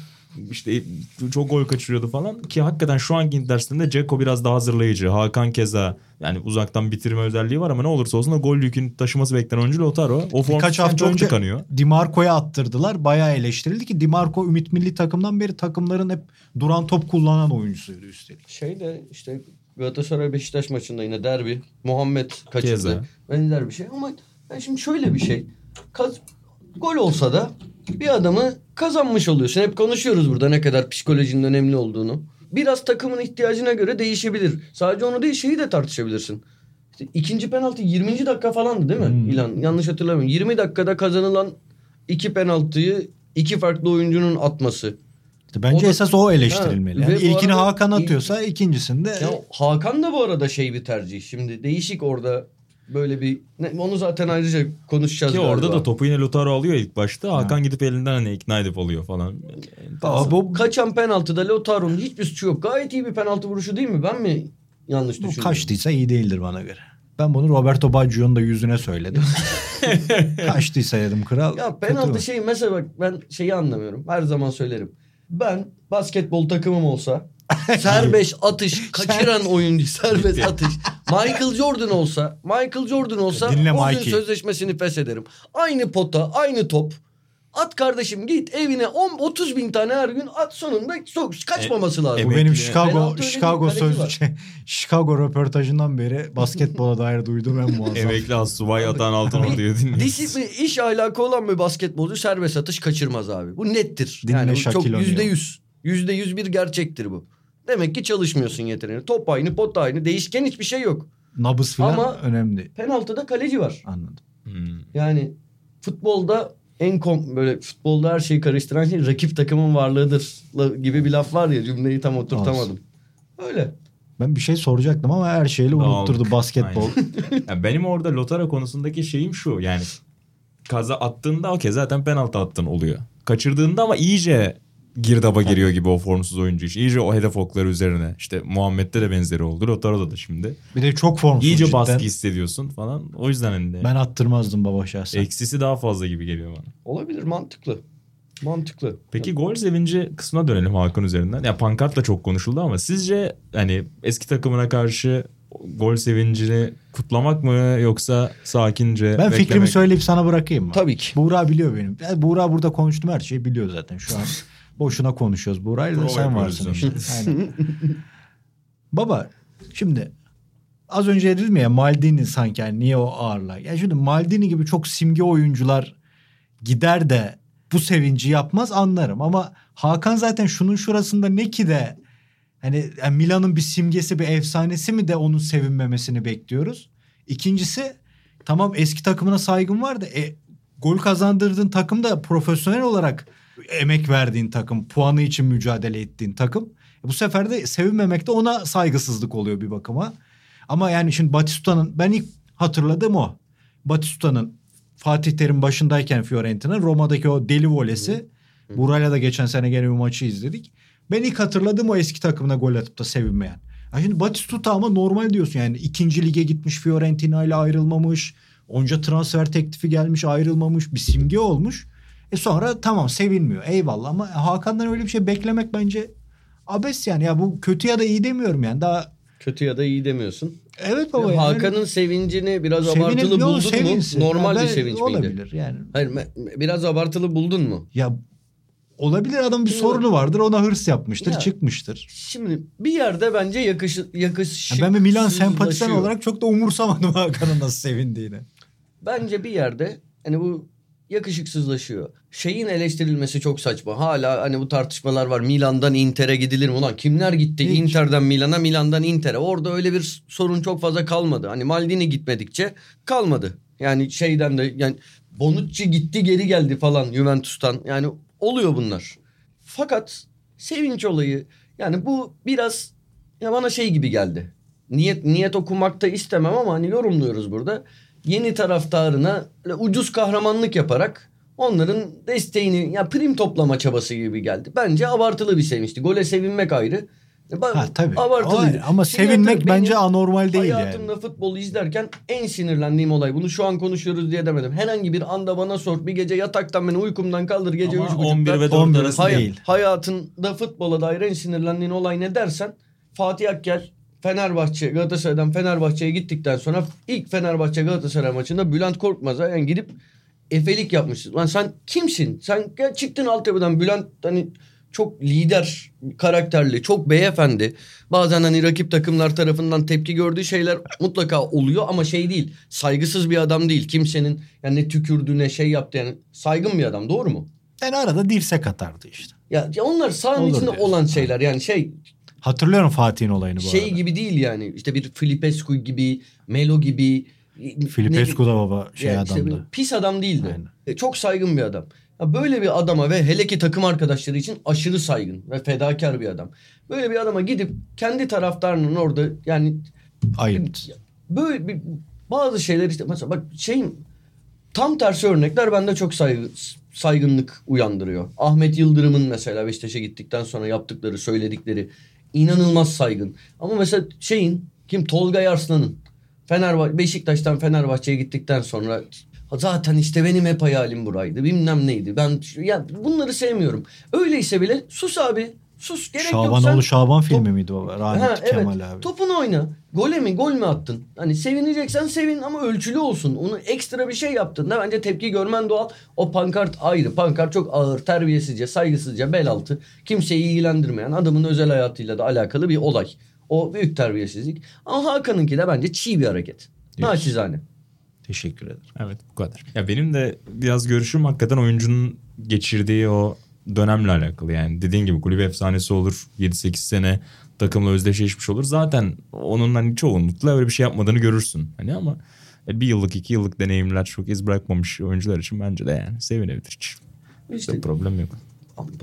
İşte çok gol kaçırıyordu falan ki hakikaten şu anki Inter'sinde Ceko biraz daha hazırlayıcı. Hakan keza yani uzaktan bitirme özelliği var ama ne olursa olsun da gol yükünü taşıması beklenen oyuncu Lautaro. O Birkaç hafta çok önce tıkanıyor. Dimarco'ya attırdılar. Bayağı eleştirildi ki Dimarco Ümit Milli takımdan beri takımların hep duran top kullanan oyuncusuydu üstelik. Şey de işte Galatasaray Beşiktaş maçında yine derbi. Muhammed kaçırdı. Keza. Benzer bir şey ama yani şimdi şöyle bir şey. Kaz, gol olsa da bir adamı kazanmış oluyorsun. Hep konuşuyoruz burada ne kadar psikolojinin önemli olduğunu. Biraz takımın ihtiyacına göre değişebilir. Sadece onu değil şeyi de tartışabilirsin. İşte ikinci penaltı 20. dakika falandı değil mi? Hmm. İlan yanlış hatırlamıyorum. 20 dakikada kazanılan iki penaltıyı iki farklı oyuncunun atması. İşte bence O da- esas o eleştirilmeli. Ha, Yani ilkini arada- Hakan atıyorsa ikincisinde Ya Hakan da bu arada şey bir tercih. Şimdi değişik orada böyle bir ne, onu zaten ayrıca konuşacağız Ki galiba. orada da topu yine Lautaro alıyor ilk başta. Hakan gidip elinden hani ikna edip alıyor falan. Aa, bu, Kaçan penaltıda Lautaro'nun hiçbir suçu yok. Gayet iyi bir penaltı vuruşu değil mi? Ben mi yanlış bu düşündüm? kaçtıysa iyi değildir bana göre. Ben bunu Roberto Baggio'nun da yüzüne söyledim. kaçtıysa dedim kral. Ya penaltı şey mesela bak ben şeyi anlamıyorum. Her zaman söylerim. Ben basketbol takımım olsa serbest atış kaçıran oyuncu serbest atış. Michael Jordan olsa Michael Jordan olsa Dinle o gün sözleşmesini feshederim. Aynı pota aynı top. At kardeşim git evine 10 30 bin tane her gün at sonunda sok, kaçmaması lazım. Bu benim Chicago öyle Chicago şey, Chicago röportajından beri basketbola dair duyduğum en muazzam. Emekli assubay Atan Altınordu'yu dinliyoruz. Disiplin, iş ahlakı olan bir basketbolcu serbest atış kaçırmaz abi. Bu nettir. Dinle yani bu çok Shaquille O'Neal. yüzde yüz. Yüzde yüz bir gerçektir bu. Demek ki çalışmıyorsun yeteneğini. Top aynı, pot aynı. Değişken hiçbir şey yok. Nabız falan Ama- önemli. Penaltıda kaleci var. Anladım. Hmm. Yani futbolda en kom böyle futbolda her şeyi karıştıran şey rakip takımın varlığıdır gibi bir laf var ya cümleyi tam oturtamadım. Öyle. Ben bir şey soracaktım ama her şeyle Dağıldık. unutturdu basketbol. Aynen. Ya benim orada Lotara konusundaki şeyim şu yani kaza attığında okey zaten penaltı attın oluyor. Kaçırdığında ama iyice girdaba giriyor gibi o formsuz oyuncu için. İyice o hedef okları üzerine. İşte Muhammed'de de benzeri oldu. Lotaro'da da şimdi. Bir de çok formsuz İyice cidden. baskı hissediyorsun falan. O yüzden hani Ben attırmazdım baba şahsen. eksisi daha fazla gibi geliyor bana. Olabilir mantıklı. Mantıklı. Peki gol sevinci kısmına dönelim Hakan üzerinden. Ya pankart da çok konuşuldu ama sizce hani eski takımına karşı gol sevincini kutlamak mı yoksa sakince ben fikrimi beklemek- söyleyip sana bırakayım mı? Tabii ki. Buğra biliyor benim. Buğra burada konuştum her şeyi biliyor zaten şu an. Boşuna konuşuyoruz. Buğra'yla sen varsın işte. Aynen. Baba şimdi az önce dedim ya Maldini sanki yani niye o ağırlar. Ya şimdi Maldini gibi çok simge oyuncular gider de bu sevinci yapmaz anlarım. Ama Hakan zaten şunun şurasında ne ki de hani yani Milan'ın bir simgesi bir efsanesi mi de onun sevinmemesini bekliyoruz. İkincisi tamam eski takımına saygın var da e, gol kazandırdığın takım da profesyonel olarak emek verdiğin takım, puanı için mücadele ettiğin takım. E, bu sefer de sevinmemek de ona saygısızlık oluyor bir bakıma. Ama yani şimdi Batistuta'nın ben ilk hatırladığım o. Batistuta'nın Fatih Terim başındayken Fiorentina Roma'daki o deli volesi. Burayla da geçen sene gene bir maçı izledik. Ben ilk hatırladığım o eski takımına gol atıp da sevinmeyen. Ya şimdi Batistuta ama normal diyorsun yani ikinci lige gitmiş Fiorentina ile ayrılmamış. Onca transfer teklifi gelmiş ayrılmamış bir simge olmuş. E sonra tamam sevinmiyor eyvallah ama Hakan'dan öyle bir şey beklemek bence abes yani. Ya bu kötü ya da iyi demiyorum yani daha Kötü ya da iyi demiyorsun. evet baba yani. Hakan'ın sevincini biraz abartılı buldun sevinsin. mu? Normal Ya bir sevinç miydi? Olabilir yani. Hayır biraz abartılı buldun mu? Ya olabilir adam bir sorunu vardır ona hırs yapmıştır Ya. çıkmıştır. Şimdi bir yerde bence yakış yakış. Ya ben bir Milan sempatizan olarak çok da umursamadım Hakan'ın nasıl sevindiğini. Bence bir yerde hani bu yakışıksızlaşıyor. Şeyin eleştirilmesi çok saçma. Hala hani bu tartışmalar var. Milan'dan Inter'e gidilir mi? Ulan kimler gitti? Hiç. Inter'den Milan'a, Milan'dan Inter'e. Orada öyle bir sorun çok fazla kalmadı. Hani Maldini gitmedikçe kalmadı. Yani şeyden de yani Bonucci gitti geri geldi falan Juventus'tan. Yani oluyor bunlar. Fakat sevinç olayı yani bu biraz ya bana şey gibi geldi. Niyet niyet okumakta istemem ama hani yorumluyoruz burada. Yeni taraftarına böyle ucuz kahramanlık yaparak onların desteğini ya prim toplama çabası gibi geldi. Bence abartılı bir sevinçti. Gole sevinmek ayrı. Ba- Ha tabii. Abartılıydı. O- Ama Şimdi sevinmek bence anormal değil Hayatımda yani. futbolu izlerken en sinirlendiğim olay. Bunu şu an konuşuyoruz diye demedim. Herhangi bir anda bana sor. Bir gece yataktan beni uykumdan kaldır. Gece Ama üç 11 buçukta. ve 4 11 arası Hay- değil. Hayatında futbola dair en sinirlendiğin olay ne dersen Fatih Akgel Fenerbahçe Galatasaray'dan Fenerbahçe'ye gittikten sonra ilk Fenerbahçe Galatasaray maçında Bülent Korkmaz'a yani gidip efelik yapmışsın. Lan sen kimsin? Sen gel çıktın altyapıdan Bülent hani çok lider karakterli, çok beyefendi. Bazen hani rakip takımlar tarafından tepki gördüğü şeyler mutlaka oluyor ama şey değil. Saygısız bir adam değil. Kimsenin yani ne tükürdü ne şey yaptı yani saygın bir adam doğru mu? Yani arada dirsek atardı işte. Ya, ya onlar sahanın Olur içinde diyorsun. olan şeyler yani şey Hatırlıyorum Fatih'in olayını bu şey arada. gibi değil yani işte bir Filipescu gibi Melo gibi Filipescu da baba şey yani işte adamdı. pis adam değildi. Aynen. E, çok saygın bir adam. Ya böyle bir adama ve hele ki takım arkadaşları için aşırı saygın ve fedakar bir adam. Böyle bir adama gidip kendi taraftarının orada yani Ayıp. böyle bir, bazı şeyler işte mesela bak şeyim tam tersi örnekler bende çok saygı, saygınlık uyandırıyor. Ahmet Yıldırım'ın mesela Beşiktaş'a gittikten sonra yaptıkları, söyledikleri inanılmaz saygın. Ama mesela şeyin kim Tolga Arslan'ın Fenerbahçe Beşiktaş'tan Fenerbahçe'ye gittikten sonra zaten işte benim hep hayalim buraydı. Bilmem neydi. Ben ya bunları sevmiyorum. Öyleyse bile sus abi. Sus gerek yok. Sen- Şabanoğlu Şaban Top- filmi miydi o? Rahmetli Ha, evet. Kemal abi. Topunu oyna. Gole mi gol mü attın? Hani sevineceksen sevin ama ölçülü olsun. Onu ekstra bir şey yaptın da bence tepki görmen doğal. O pankart ayrı. Pankart çok ağır, terbiyesizce, saygısızca, bel altı. Kimseyi ilgilendirmeyen adamın özel hayatıyla da alakalı bir olay. O büyük terbiyesizlik. Ama Hakan'ınki de bence çiğ bir hareket. Diyorsun. Naçizane. Teşekkür ederim. Evet bu kadar. Ya benim de biraz görüşüm hakikaten oyuncunun geçirdiği o dönemle alakalı. Yani dediğin gibi kulüp efsanesi olur. 7-8 sene takımla özdeşleşmiş olur. Zaten onun hani çoğunlukla öyle bir şey yapmadığını görürsün. Hani ama bir yıllık iki yıllık deneyimler çok iz bırakmamış oyuncular için bence de yani sevinebilir hiç. İşte problem yok.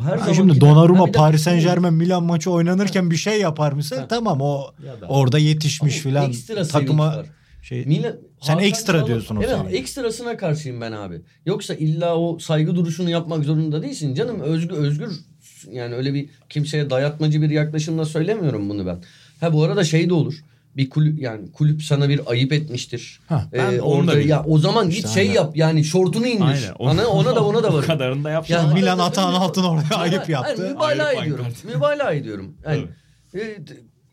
her Ha, şimdi Donnarumma Paris Saint Germain Milan maçı oynanırken bir şey yapar mısın? Ha. Tamam o orada yetişmiş filan takıma var. Şey Milan, Sen Hakan ekstra Çalhanoğlu- diyorsun o Evet sevince. ekstrasına karşıyım ben abi. Yoksa illa o saygı duruşunu yapmak zorunda değilsin. Canım özgür, özgür yani öyle bir kimseye dayatmacı bir yaklaşımla söylemiyorum bunu ben. Ha bu arada şey de olur. Bir kulüp yani kulüp sana bir ayıp etmiştir. Ha, ben Ee, onu da orada ya o zaman git İşte şey aynen. yap yani şortunu indir. Aynen. Ana, ona da ona da var. kadarını da yapsın. Ya Milan Atahan Altın orada ayıp yaptı. Hayır, mübalağa ediyorum. mübalağa ediyorum. Yani, e,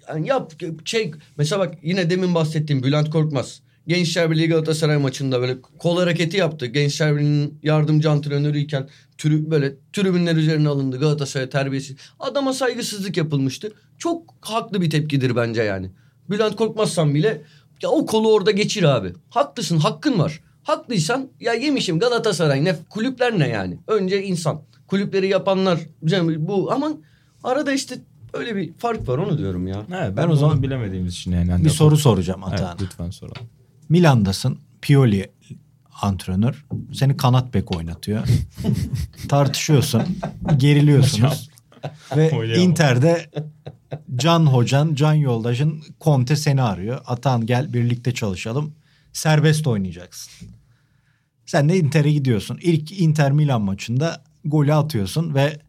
yani yap şey mesela bak yine demin bahsettiğim Bülent Korkmaz. Gençler Birliği Galatasaray maçında böyle kol hareketi yaptı. Gençler Birliği'nin yardımcı antrenörüyken türü, böyle tribünler üzerine alındı Galatasaray terbiyesi. Adama saygısızlık yapılmıştı. Çok haklı bir tepkidir bence yani. Bülent Korkmazsan bile ya o kolu orada geçir abi. Haklısın hakkın var. Haklıysan ya yemişim Galatasaray ne kulüpler ne yani. Önce insan. Kulüpleri yapanlar bu ama arada işte öyle bir fark var onu diyorum ya. Evet, ben, Ben o zaman bilemediğimiz için yani. Hani bir soru soracağım Evet, Atahan. lütfen soralım. Milan'dasın. Pioli antrenör. Seni kanat bek oynatıyor. Tartışıyorsun. Geriliyorsunuz. Ve Oynayamam. Inter'de Can hocan, Can yoldaşın Conte seni arıyor. Atan gel birlikte çalışalım. Serbest oynayacaksın. Sen de Inter'e gidiyorsun. İlk Inter Milan maçında golü atıyorsun ve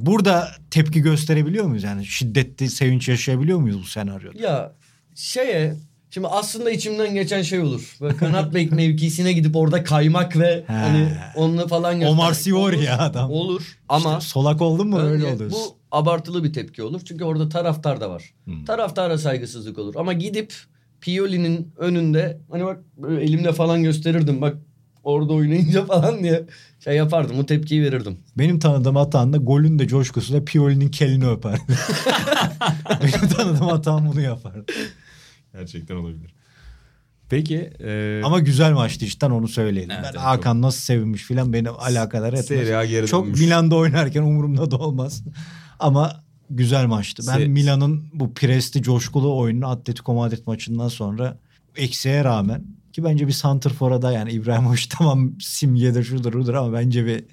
burada tepki gösterebiliyor muyuz? Yani şiddetli sevinç yaşayabiliyor muyuz bu senaryoda? Ya şeye şimdi aslında içimden geçen şey olur. Böyle kanat bek mevkisine gidip orada kaymak ve He. hani onunla falan göstermek. Omar Olur, ya adam. Olur ama İşte solak oldun mu öyle oluyorsun. Bu abartılı bir tepki olur. Çünkü orada taraftar da var. Hmm. Taraftara saygısızlık olur. Ama gidip Pioli'nin önünde hani bak elimle falan gösterirdim. Bak orada oynayınca falan diye şey yapardım. O tepkiyi verirdim. Benim tanıdığım Atan da golün de coşkusuyla Pioli'nin kelini öper. Benim tanıdığım Atan bunu yapar. Gerçekten olabilir. Peki. e, Ama güzel maçtı işte onu söyleyelim. Evet, ben evet, Hakan nasıl sevinmiş filan beni alakadar etmez. A geri Çok dönmüş. Milan'da oynarken umurumda da olmaz. Ama güzel maçtı. Ben Se- Milan'ın bu presli coşkulu oyununu Atletico Madrid maçından sonra eksiğe rağmen Ki bence bir Santrfor'a da yani İbrahimovic tamam simgedir şudur budur ama bence bir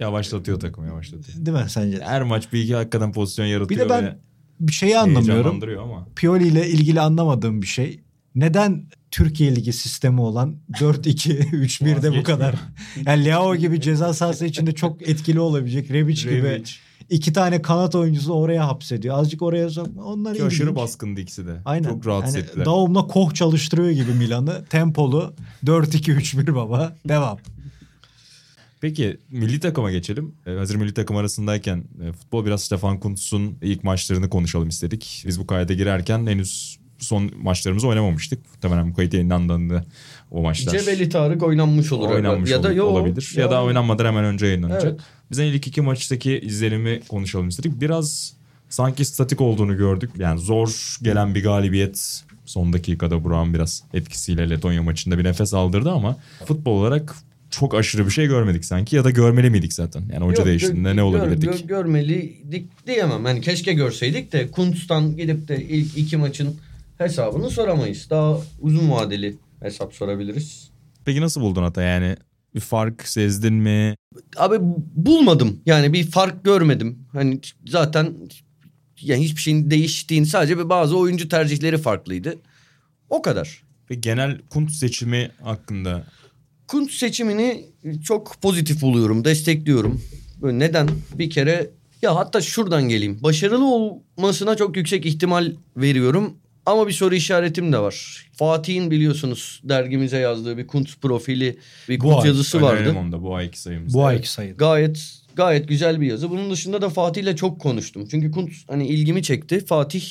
Yavaşlatıyor takımı yavaşlatıyor. değil mi sence? Her maç bir iki hakikaten pozisyon Bir yaratıyor de ben ve bir şeyi anlamıyorum. ama. Pioli ile ilgili anlamadığım bir şey. Neden Türkiye Ligi sistemi olan 4-2-3-1'de bu kadar? Yani Leao gibi ceza sahası içinde çok etkili olabilecek. Rebic gibi Rebic. İki tane kanat oyuncusu oraya hapsediyor. Azıcık oraya sok. Onlar Ki aşırı baskındı ikisi de. Aynen. Çok rahatsız Yani ettiler. Daum'la Koch çalıştırıyor gibi Milan'ı. Tempolu 4-2-3-1 baba. Devam. Peki milli takıma geçelim. Ee, Hazır milli takım arasındayken e, futbol biraz Stefan Kuntz'un ilk maçlarını konuşalım istedik. Biz bu kayda girerken henüz son maçlarımızı oynamamıştık. Muhtemelen bu kayıt yayınlandığında o maçlar Cebeli Tarık oynanmış olur. oynanmış ya da ol- yo, olabilir. Ya, da oynanmadan hemen önce yayınlanacak. Evet. Bizden ilk iki maçtaki izlenimi konuşalım istedik. Biraz sanki statik olduğunu gördük. Yani zor gelen bir galibiyet son dakikada Burak'ın biraz etkisiyle Letonya maçında bir nefes aldırdı ama futbol olarak çok aşırı bir şey görmedik sanki ya da görmeli miydik zaten? Yani hoca Yok, değiştiğinde gö- ne gör- olabilirdik? gö- görmeliydik diyemem. Yani keşke görseydik de Kuntz'tan gidip de ilk iki maçın hesabını soramayız. Daha uzun vadeli hesap sorabiliriz. Peki nasıl buldun hata yani? Bir fark sezdin mi? Abi bulmadım. Yani bir fark görmedim. Hani zaten yani hiçbir şeyin değiştiğini sadece bir bazı oyuncu tercihleri farklıydı. O kadar. Ve genel Kuntz seçimi hakkında Kuntz seçimini çok pozitif buluyorum, destekliyorum. Böyle neden? Bir kere ya hatta şuradan geleyim. Başarılı olmasına çok yüksek ihtimal veriyorum. Ama bir soru işaretim de var. Fatih'in biliyorsunuz dergimize yazdığı bir Kuntz profili, bir Bu Kuntz ay yazısı vardı. önerelim onu da bu ayki sayımızda. Bu ayki sayıda. Gayet gayet güzel bir yazı. Bunun dışında da Fatih'le çok konuştum. Çünkü Kuntz hani ilgimi çekti. Fatih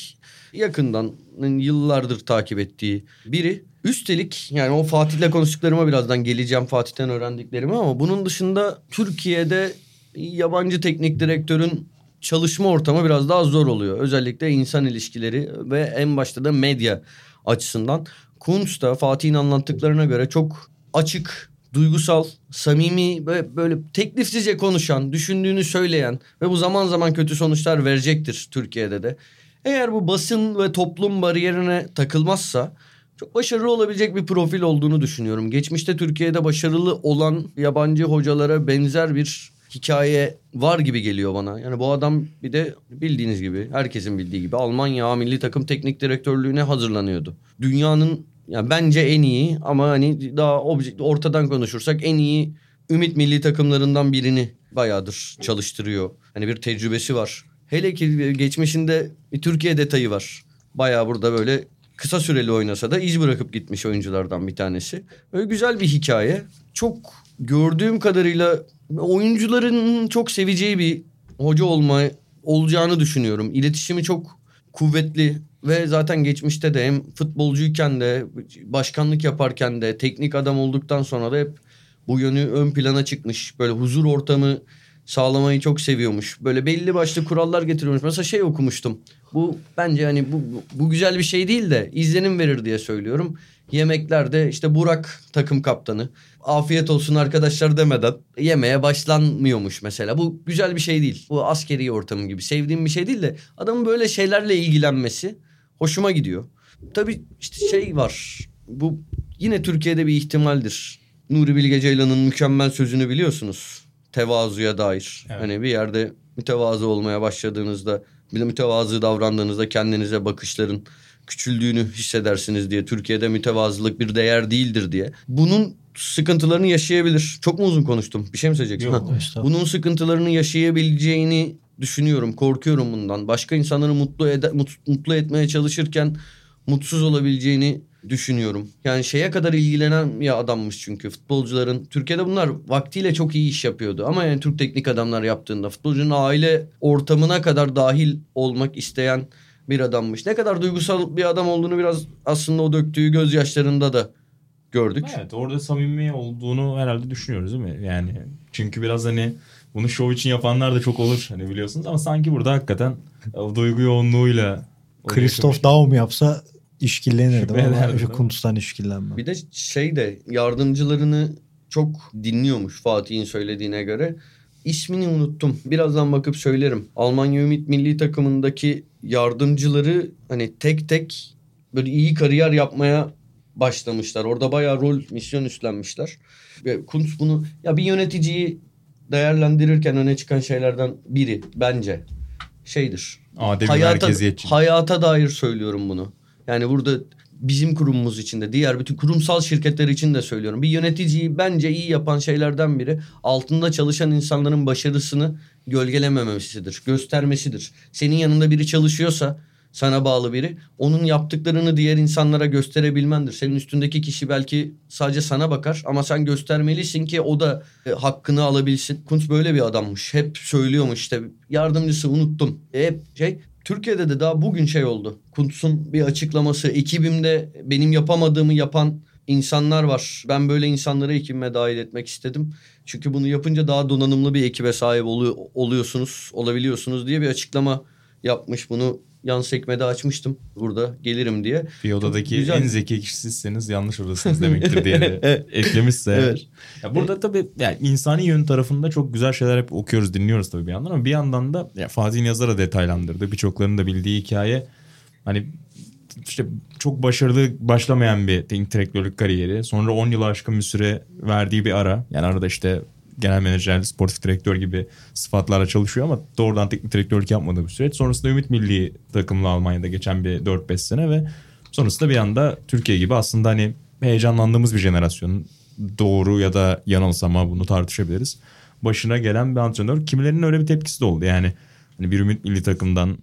yakından yıllardır takip ettiği biri. Üstelik yani o Fatih'le konuştuklarıma birazdan geleceğim Fatih'ten öğrendiklerimi ama bunun dışında Türkiye'de yabancı teknik direktörün çalışma ortamı biraz daha zor oluyor. Özellikle insan ilişkileri ve en başta da medya açısından. Kuntz da Fatih'in anlattıklarına göre çok açık, duygusal, samimi ve böyle teklifsizce konuşan, düşündüğünü söyleyen ve bu zaman zaman kötü sonuçlar verecektir Türkiye'de de. Eğer bu basın ve toplum bariyerine takılmazsa çok başarılı olabilecek bir profil olduğunu düşünüyorum. Geçmişte Türkiye'de başarılı olan yabancı hocalara benzer bir hikaye var gibi geliyor bana. Yani bu adam bir de bildiğiniz gibi herkesin bildiği gibi Almanya milli takım teknik direktörlüğüne hazırlanıyordu. Dünyanın yani bence en iyi ama hani daha objektif ortadan konuşursak en iyi ümit milli takımlarından birini bayağıdır çalıştırıyor. Hani bir tecrübesi var. Hele ki geçmişinde bir Türkiye detayı var. Bayağı burada böyle kısa süreli oynasa da iz bırakıp gitmiş oyunculardan bir tanesi. Böyle güzel bir hikaye. Çok gördüğüm kadarıyla oyuncuların çok seveceği bir hoca olma olacağını düşünüyorum. İletişimi çok kuvvetli ve zaten geçmişte de hem futbolcuyken de başkanlık yaparken de teknik adam olduktan sonra da hep bu yönü ön plana çıkmış. Böyle huzur ortamı sağlamayı çok seviyormuş. Böyle belli başlı kurallar getiriyormuş. Mesela şey okumuştum. Bu bence hani bu, bu, güzel bir şey değil de izlenim verir diye söylüyorum. Yemeklerde işte Burak takım kaptanı. Afiyet olsun arkadaşlar demeden yemeğe başlanmıyormuş mesela. Bu güzel bir şey değil. Bu askeri ortamı gibi sevdiğim bir şey değil de adamın böyle şeylerle ilgilenmesi hoşuma gidiyor. Tabii işte şey var. Bu yine Türkiye'de bir ihtimaldir. Nuri Bilge Ceylan'ın mükemmel sözünü biliyorsunuz. Tevazuya dair. Evet. Hani bir yerde mütevazı olmaya başladığınızda bir de mütevazı davrandığınızda kendinize bakışların küçüldüğünü hissedersiniz diye. Türkiye'de mütevazılık bir değer değildir diye. Bunun sıkıntılarını yaşayabilir. Çok mu uzun konuştum? Bir şey mi söyleyeceksin? Yok. Bunun sıkıntılarını yaşayabileceğini düşünüyorum. Korkuyorum bundan. Başka insanları mutlu ede- mut- mutlu etmeye çalışırken mutsuz olabileceğini düşünüyorum. Yani şeye kadar ilgilenen bir adammış çünkü futbolcuların. Türkiye'de bunlar vaktiyle çok iyi iş yapıyordu. Ama yani Türk teknik adamlar yaptığında futbolcunun aile ortamına kadar dahil olmak isteyen bir adammış. Ne kadar duygusal bir adam olduğunu biraz aslında o döktüğü gözyaşlarında da gördük. Evet orada samimi olduğunu herhalde düşünüyoruz değil mi? Yani çünkü biraz hani bunu şov için yapanlar da çok olur hani biliyorsunuz ama sanki burada hakikaten o duygu yoğunluğuyla Christoph Daum yapsa işkillenirdim Şüphe ama şu? Kuntz'tan işkillenmem. Bir de şey de yardımcılarını çok dinliyormuş Fatih'in söylediğine göre. İsmini unuttum. Birazdan bakıp söylerim. Almanya Ümit Milli Takımındaki yardımcıları hani tek tek böyle iyi kariyer yapmaya başlamışlar. Orada bayağı rol misyon üstlenmişler. Ve Kuntz bunu ya bir yöneticiyi değerlendirirken öne çıkan şeylerden biri bence şeydir. Adem hayata, merkeziyetçilik. hayata dair söylüyorum bunu. Yani burada bizim kurumumuz için de diğer bütün kurumsal şirketler için de söylüyorum. Bir yöneticiyi bence iyi yapan şeylerden biri altında çalışan insanların başarısını gölgelememesidir, göstermesidir. Senin yanında biri çalışıyorsa sana bağlı biri onun yaptıklarını diğer insanlara gösterebilmendir. Senin üstündeki kişi belki sadece sana bakar ama sen göstermelisin ki o da e, hakkını alabilsin. Kuntz böyle bir adammış. Hep söylüyormuş işte yardımcısı unuttum. E, hep şey Türkiye'de de daha bugün şey oldu. Kuntz'un bir açıklaması ekibimde benim yapamadığımı yapan insanlar var. Ben böyle insanları ekibime dahil etmek istedim. Çünkü bunu yapınca daha donanımlı bir ekibe sahip oluyor, oluyorsunuz, olabiliyorsunuz diye bir açıklama yapmış. Bunu yan sekmede açmıştım burada gelirim diye. Bir odadaki Güzel. en zeki kişi sizseniz yanlış odasınız demektir diye de Evet. eklemişse. eğer. Evet. Ya burada tabii yani insani yön tarafında çok güzel şeyler hep okuyoruz, dinliyoruz tabii bir yandan ama bir yandan da ya Fatih'in yazara detaylandırdı. Birçoklarının da bildiği hikaye hani işte çok başarılı başlamayan bir direktörlük kariyeri. Sonra 10 yılı aşkın bir süre verdiği bir ara. Yani arada işte genel menajer, sportif direktör gibi sıfatlarla çalışıyor ama doğrudan teknik direktörlük yapmadığı bir süreç. Sonrasında Ümit Milli takımla Almanya'da geçen bir 4-5 sene ve sonrasında bir anda Türkiye gibi aslında hani heyecanlandığımız bir jenerasyonun doğru ya da yanılsam ama bunu tartışabiliriz. Başına gelen bir antrenör. Kimilerinin öyle bir tepkisi de oldu. Yani hani bir Ümit Milli takımdan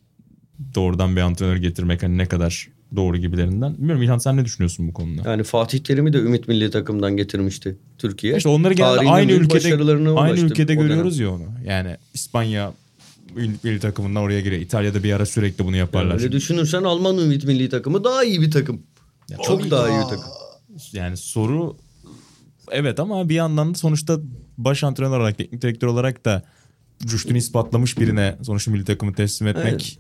doğrudan bir antrenör getirmek hani ne kadar doğru gibilerinden. Bilmiyorum İlhan sen ne düşünüyorsun bu konuda? Yani Fatih Terim'i de Ümit Milli Takım'dan getirmişti Türkiye. İşte onları genelde Tarihin aynı ülkede aynı ülkede o dönem. görüyoruz ya onu. Yani İspanya milli takımından oraya giriyor. İtalya'da bir ara sürekli bunu yaparlar. Öyle düşünürsen Alman Ümit Milli Takımı daha iyi bir takım. Çok daha iyi bir takım. Yani soru evet ama bir yandan da sonuçta baş antrenör olarak, teknik direktör olarak da rüştünü ispatlamış birine sonuçta milli takımı teslim etmek Evet.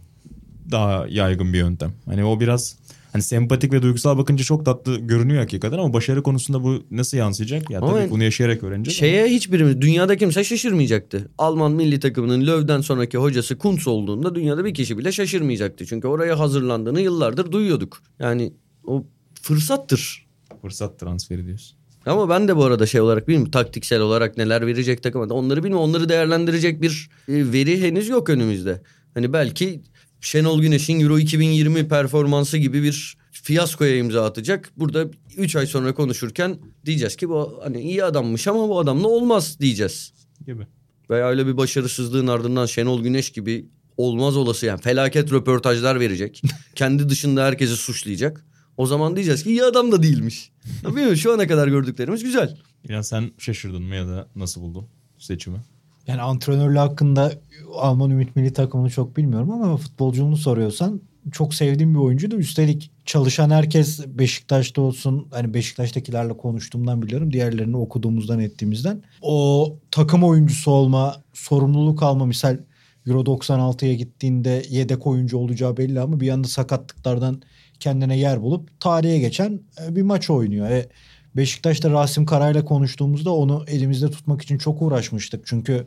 Daha yaygın bir yöntem. Hani o biraz hani sempatik ve duygusal bakınca çok tatlı görünüyor hakikaten ama başarı konusunda bu nasıl yansıyacak? Ya Ama tabii bunu yaşayarak öğreneceğiz. Şeye hiçbirimiz dünyada kimse şaşırmayacaktı. Alman milli takımının Löw'den sonraki hocası Kuntz olduğunda dünyada bir kişi bile şaşırmayacaktı. Çünkü oraya hazırlandığını yıllardır duyuyorduk. Yani o fırsattır. ama fırsat transferi diyorsun. Ama ben de bu arada şey olarak bilmiyorum taktiksel olarak neler verecek takıma. Onları bilmiyorum. Onları değerlendirecek bir e, veri henüz yok önümüzde. Hani belki Şenol Güneş'in Euro 2020 performansı gibi bir fiyaskoya imza atacak. Burada 3 ay sonra konuşurken diyeceğiz ki bu hani iyi adammış ama bu adamla olmaz diyeceğiz. Gibi. Veya öyle bir başarısızlığın ardından Şenol Güneş gibi olmaz olası yani felaket röportajlar verecek. Kendi dışında herkesi suçlayacak. O zaman diyeceğiz ki iyi adam da değilmiş. Ya Bilmiyorum şu ana kadar gördüklerimiz güzel. İlhan sen şaşırdın mı ya da nasıl buldun seçimi? Yani antrenörlüğü hakkında Alman Ümit Milli takımını çok bilmiyorum ama futbolculuğunu soruyorsan çok sevdiğim bir oyuncuydu. Üstelik çalışan herkes Beşiktaş'ta olsun hani Beşiktaş'takilerle konuştuğumdan biliyorum. Diğerlerini okuduğumuzdan ettiğimizden. O takım oyuncusu olma, sorumluluk alma misal Euro 96'ya gittiğinde yedek oyuncu olacağı belli ama bir anda sakatlıklardan kendine yer bulup tarihe geçen e, bir maç oynuyor. E, Beşiktaş'ta Rasim Karay'la konuştuğumuzda onu elimizde tutmak için çok uğraşmıştık. Çünkü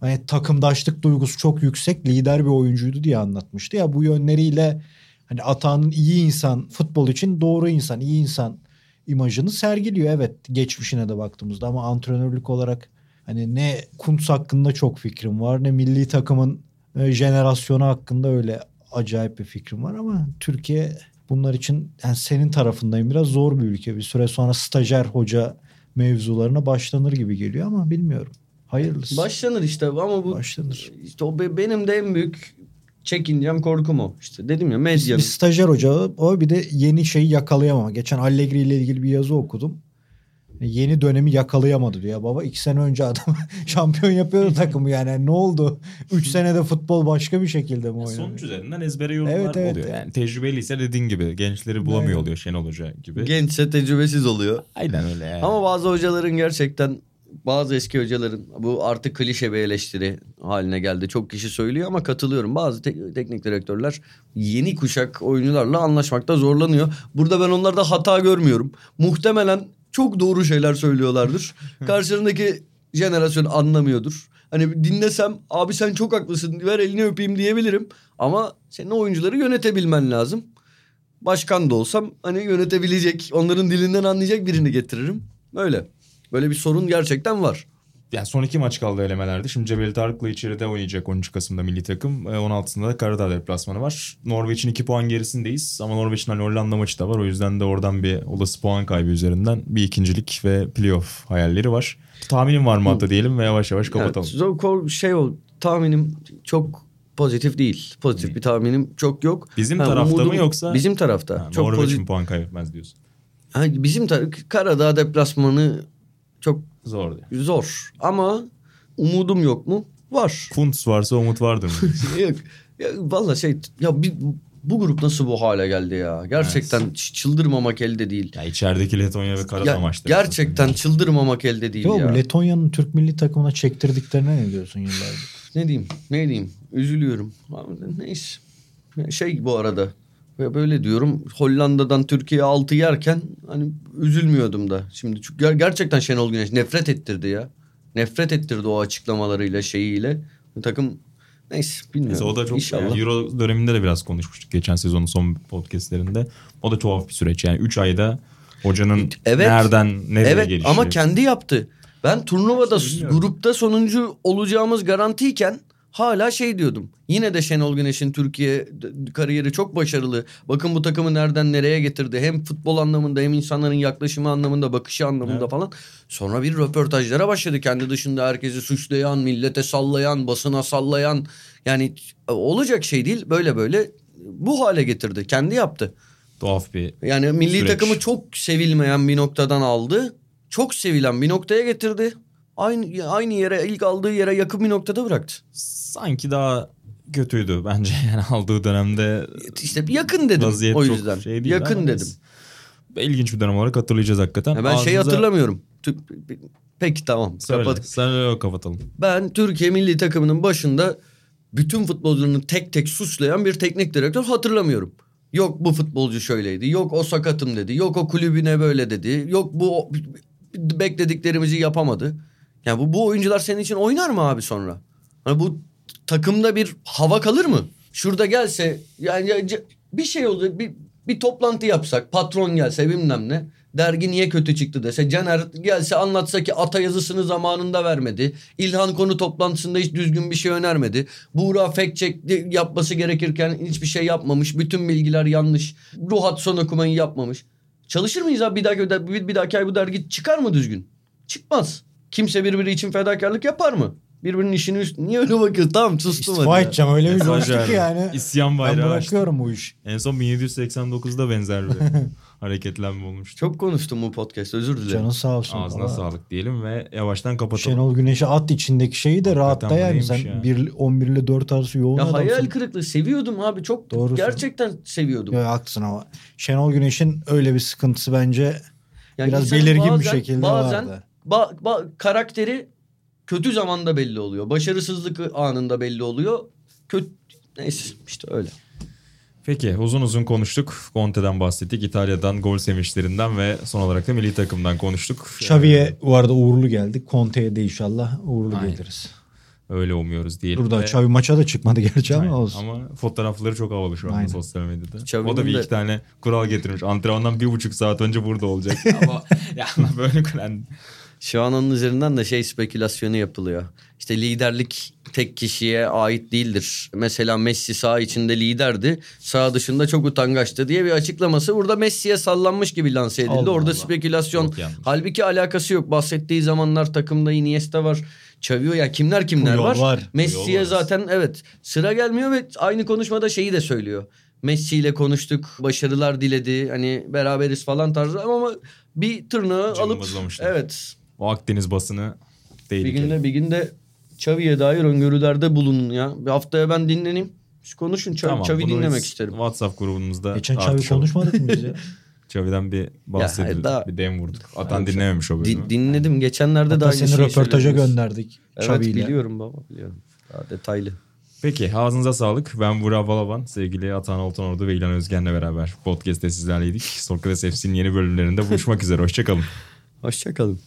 hani takımdaşlık duygusu çok yüksek, lider bir oyuncuydu diye anlatmıştı. Ya bu yönleriyle hani Atağan'ın iyi insan, futbol için doğru insan, iyi insan imajını sergiliyor. Evet geçmişine de baktığımızda ama antrenörlük olarak hani ne Kuntz hakkında çok fikrim var ne milli takımın e, jenerasyonu hakkında öyle acayip bir fikrim var ama Türkiye bunlar için yani senin tarafındayım biraz zor bir ülke. Bir süre sonra stajyer hoca mevzularına başlanır gibi geliyor ama bilmiyorum. Hayırlısı. Başlanır işte ama bu Başlanır. işte o be- benim de en büyük çekincem korkum o. İşte dedim ya Bir medyanın. stajyer hoca o bir de yeni şeyi yakalayamama. Geçen Allegri ile ilgili bir yazı okudum. Yeni dönemi yakalayamadı diyor. Ya baba iki sene önce adam şampiyon yapıyordu takımı yani. Ne oldu? Üç senede futbol başka bir şekilde mi oynanıyor? Sonuç üzerinden ezbere yorumlar Evet, evet. oluyor. Yani tecrübeliyse dediğin gibi gençleri bulamıyor Evet. oluyor Şenol Hoca gibi. Gençse tecrübesiz oluyor. Aynen öyle yani. Ama bazı hocaların gerçekten bazı eski hocaların bu artık klişe bir eleştiri haline geldi. Çok kişi söylüyor ama katılıyorum. Bazı te- teknik direktörler yeni kuşak oyuncularla anlaşmakta zorlanıyor. Burada ben onlarda hata görmüyorum. Muhtemelen çok doğru şeyler söylüyorlardır. Karşısındaki jenerasyon anlamıyordur. Hani dinlesem abi sen çok haklısın ver elini öpeyim diyebilirim. Ama senin oyuncuları yönetebilmen lazım. başkan da olsam hani yönetebilecek, onların dilinden anlayacak birini getiririm. Öyle. Böyle bir sorun gerçekten var. Yani son iki maç kaldı elemelerde. Şimdi Cebeli Tarık'la içeride oynayacak 13 Kasım'da milli takım. E, 16'sında da Karadağ deplasmanı var. Norveç'in 2 puan gerisindeyiz. Ama Norveç'in hani Hollanda maçı da var. O yüzden de oradan bir olası puan kaybı üzerinden bir ikincilik ve playoff hayalleri var. Tahminim var mı hatta diyelim ve yavaş yavaş kapatalım. Evet, zor- şey o tahminim çok pozitif değil. Pozitif bir tahminim çok yok. Bizim Ha, tarafta umudum- mı yoksa? Bizim tarafta. Ha, çok Norveç pozitif. puan kaybetmez diyorsun? Ha, bizim tar- Karadağ deplasmanı çok Zor diyor. zor ama umudum yok mu? Var. Kuntz varsa umut vardır mı? yok. Ya, Valla şey ya bir, bu grup nasıl bu hale geldi ya? Gerçekten ç- çıldırmamak elde değil. ya içerideki Letonya ve Karadağ Ya, maçları. gerçekten çıldırmamak elde değil Yo, ya. Letonya'nın Türk milli takımına çektirdiklerine ne diyorsun yıllardır? ne diyeyim ne diyeyim üzülüyorum. Neyse. Şey bu arada ve böyle diyorum Hollanda'dan Türkiye 6 yerken hani üzülmüyordum da. Şimdi çünkü ger- gerçekten Şenol Güneş nefret ettirdi ya. Nefret ettirdi o açıklamalarıyla şeyiyle. Takım neyse bilmiyorum. Neyse o da çok İnşallah. yani Euro döneminde de biraz konuşmuştuk geçen sezonun son podcastlerinde. O da tuhaf bir süreç yani 3 ayda hocanın Evet. nereden nereye Evet gelişi. ama kendi yaptı. Ben turnuvada grupta sonuncu olacağımız garantiyken hala şey diyordum. Yine de Şenol Güneş'in Türkiye kariyeri çok başarılı. Bakın bu takımı nereden nereye getirdi. Hem futbol anlamında hem insanların yaklaşımı anlamında, bakışı anlamında Evet. falan. Sonra bir röportajlara başladı. Kendi dışında herkesi suçlayan, millete sallayan, basına sallayan. Yani olacak şey değil. Böyle böyle bu hale getirdi. Kendi yaptı. Tuhaf bir Yani milli Süreç. takımı çok sevilmeyen bir noktadan aldı. Çok sevilen bir noktaya getirdi. Aynı aynı yere ilk aldığı yere yakın bir noktada bıraktı. sanki daha kötüydü bence yani aldığı dönemde İşte yakın dedim o yüzden. şey yakın ama dedim. İlginç bir dönem olarak hatırlayacağız hakikaten. Ya ben şeyi Ağzınıza- hatırlamıyorum. Tü- Peki tamam. Söyle, Kapat. sen öyle kapatalım. Ben Türkiye milli takımının başında bütün futbolcularını tek tek suçlayan bir teknik direktör hatırlamıyorum. Yok bu futbolcu şöyleydi. Yok o sakatım dedi. Yok o kulübüne böyle dedi. Yok bu beklediklerimizi yapamadı. Yani bu, bu oyuncular senin için oynar mı abi sonra? Hani bu takımda bir hava kalır mı? Şurada gelse yani bir şey olacak bir, bir toplantı yapsak patron gelse bilmem ne dergi niye kötü çıktı dese Caner gelse anlatsa ki ata yazısını zamanında vermedi. İlhan konu toplantısında hiç düzgün bir şey önermedi. Buğra fact check yapması gerekirken hiçbir şey yapmamış. Bütün bilgiler yanlış. Ruhat son okumayı yapmamış. Çalışır mıyız abi bir dahaki, bir, bir dahaki ay bu dergi çıkar mı düzgün? Çıkmaz. Kimse birbiri için fedakarlık yapar mı? Birbirinin işini üst... Niye öyle bakıyorsun? Tamam sustum İstifa hadi. edeceğim öyle bir coştu ki yani. İsyan Ben bayrağı açtı. bırakıyorum bu iş. En son 1789'da benzer bir hareketlenme olmuştu. Çok konuştum bu podcast özür dilerim. Canın sağ olsun. Ağzına Valla. sağlık diyelim ve yavaştan kapatalım. Şenol Güneş'e at içindeki şeyi de yani. neymiş Sen ya? bir, 11 ile 4 arası yoğun Ya adamsın. hayal kırıklığı seviyordum abi çok Doğru gerçekten seviyordum. Ya, haklısın ama. Şenol Güneş'in öyle bir sıkıntısı bence Yani biraz insanın belirgin bir şekilde bazen vardı. Ba- ba- karakteri kötü zamanda belli oluyor. Başarısızlık anında belli oluyor. Kötü neyse işte öyle. Peki uzun uzun konuştuk. Conte'den bahsettik. İtalya'dan gol sevinçlerinden ve son olarak da milli takımdan konuştuk. Xavi'ye bu arada uğurlu geldik. Conte'ye de inşallah uğurlu Aynen. geliriz. Öyle umuyoruz diyelim. Burada Ve- Xavi maça da çıkmadı gerçi Aynen. ama olsun. Ama fotoğrafları çok havalı şu anda Aynen. sosyal medyada. Xavi'nin o da bir de- iki tane kural getirmiş. Antrenmandan bir buçuk saat önce burada olacak. Ama yani böyle yani Şu an onun üzerinden de şey spekülasyonu yapılıyor. İşte liderlik tek kişiye ait değildir. Mesela Messi sağ içinde liderdi. Sağ dışında çok utangaçtı diye bir açıklaması burada Messi'ye sallanmış gibi lanse edildi. Allah Orada Allah. spekülasyon. Halbuki alakası yok. Bahsettiği zamanlar takımda Iniesta var. Xavi ya kimler kimler Puyol var. var. Messi'ye zaten evet sıra gelmiyor ve aynı konuşmada şeyi de söylüyor. Messi ile konuştuk, başarılar diledi, hani beraberiz falan tarzı ama bir tırnağı alıp Cımbızlamışlar. evet o Akdeniz basını bir tehlikeli. günde bir günde Xavi'ye dair öngörülerde bulunun ya. Bir haftaya ben dinleneyim. Siz konuşun Xavi, Tamam, bunu dinlemek isterim. WhatsApp grubumuzda Geçen tartışalım. konuşmadık mı biz ya? Xavi'den bir bahsedildi. daha- Bir dem vurduk. Atan Hayır, dinlememiş o bölümü. Di- dinledim. Geçenlerde de Hatta aynı seni şeyi röportaja gönderdik. Evet biliyorum baba biliyorum. Daha detaylı. Peki ağzınıza sağlık. Ben Burak Balaban, sevgili Atan Altınordu ve İlhan Özgen'le beraber podcast'te sizlerleydik. Sokrates FC'nin yeni bölümlerinde buluşmak üzere. Hoşçakalın. Hoşçakalın.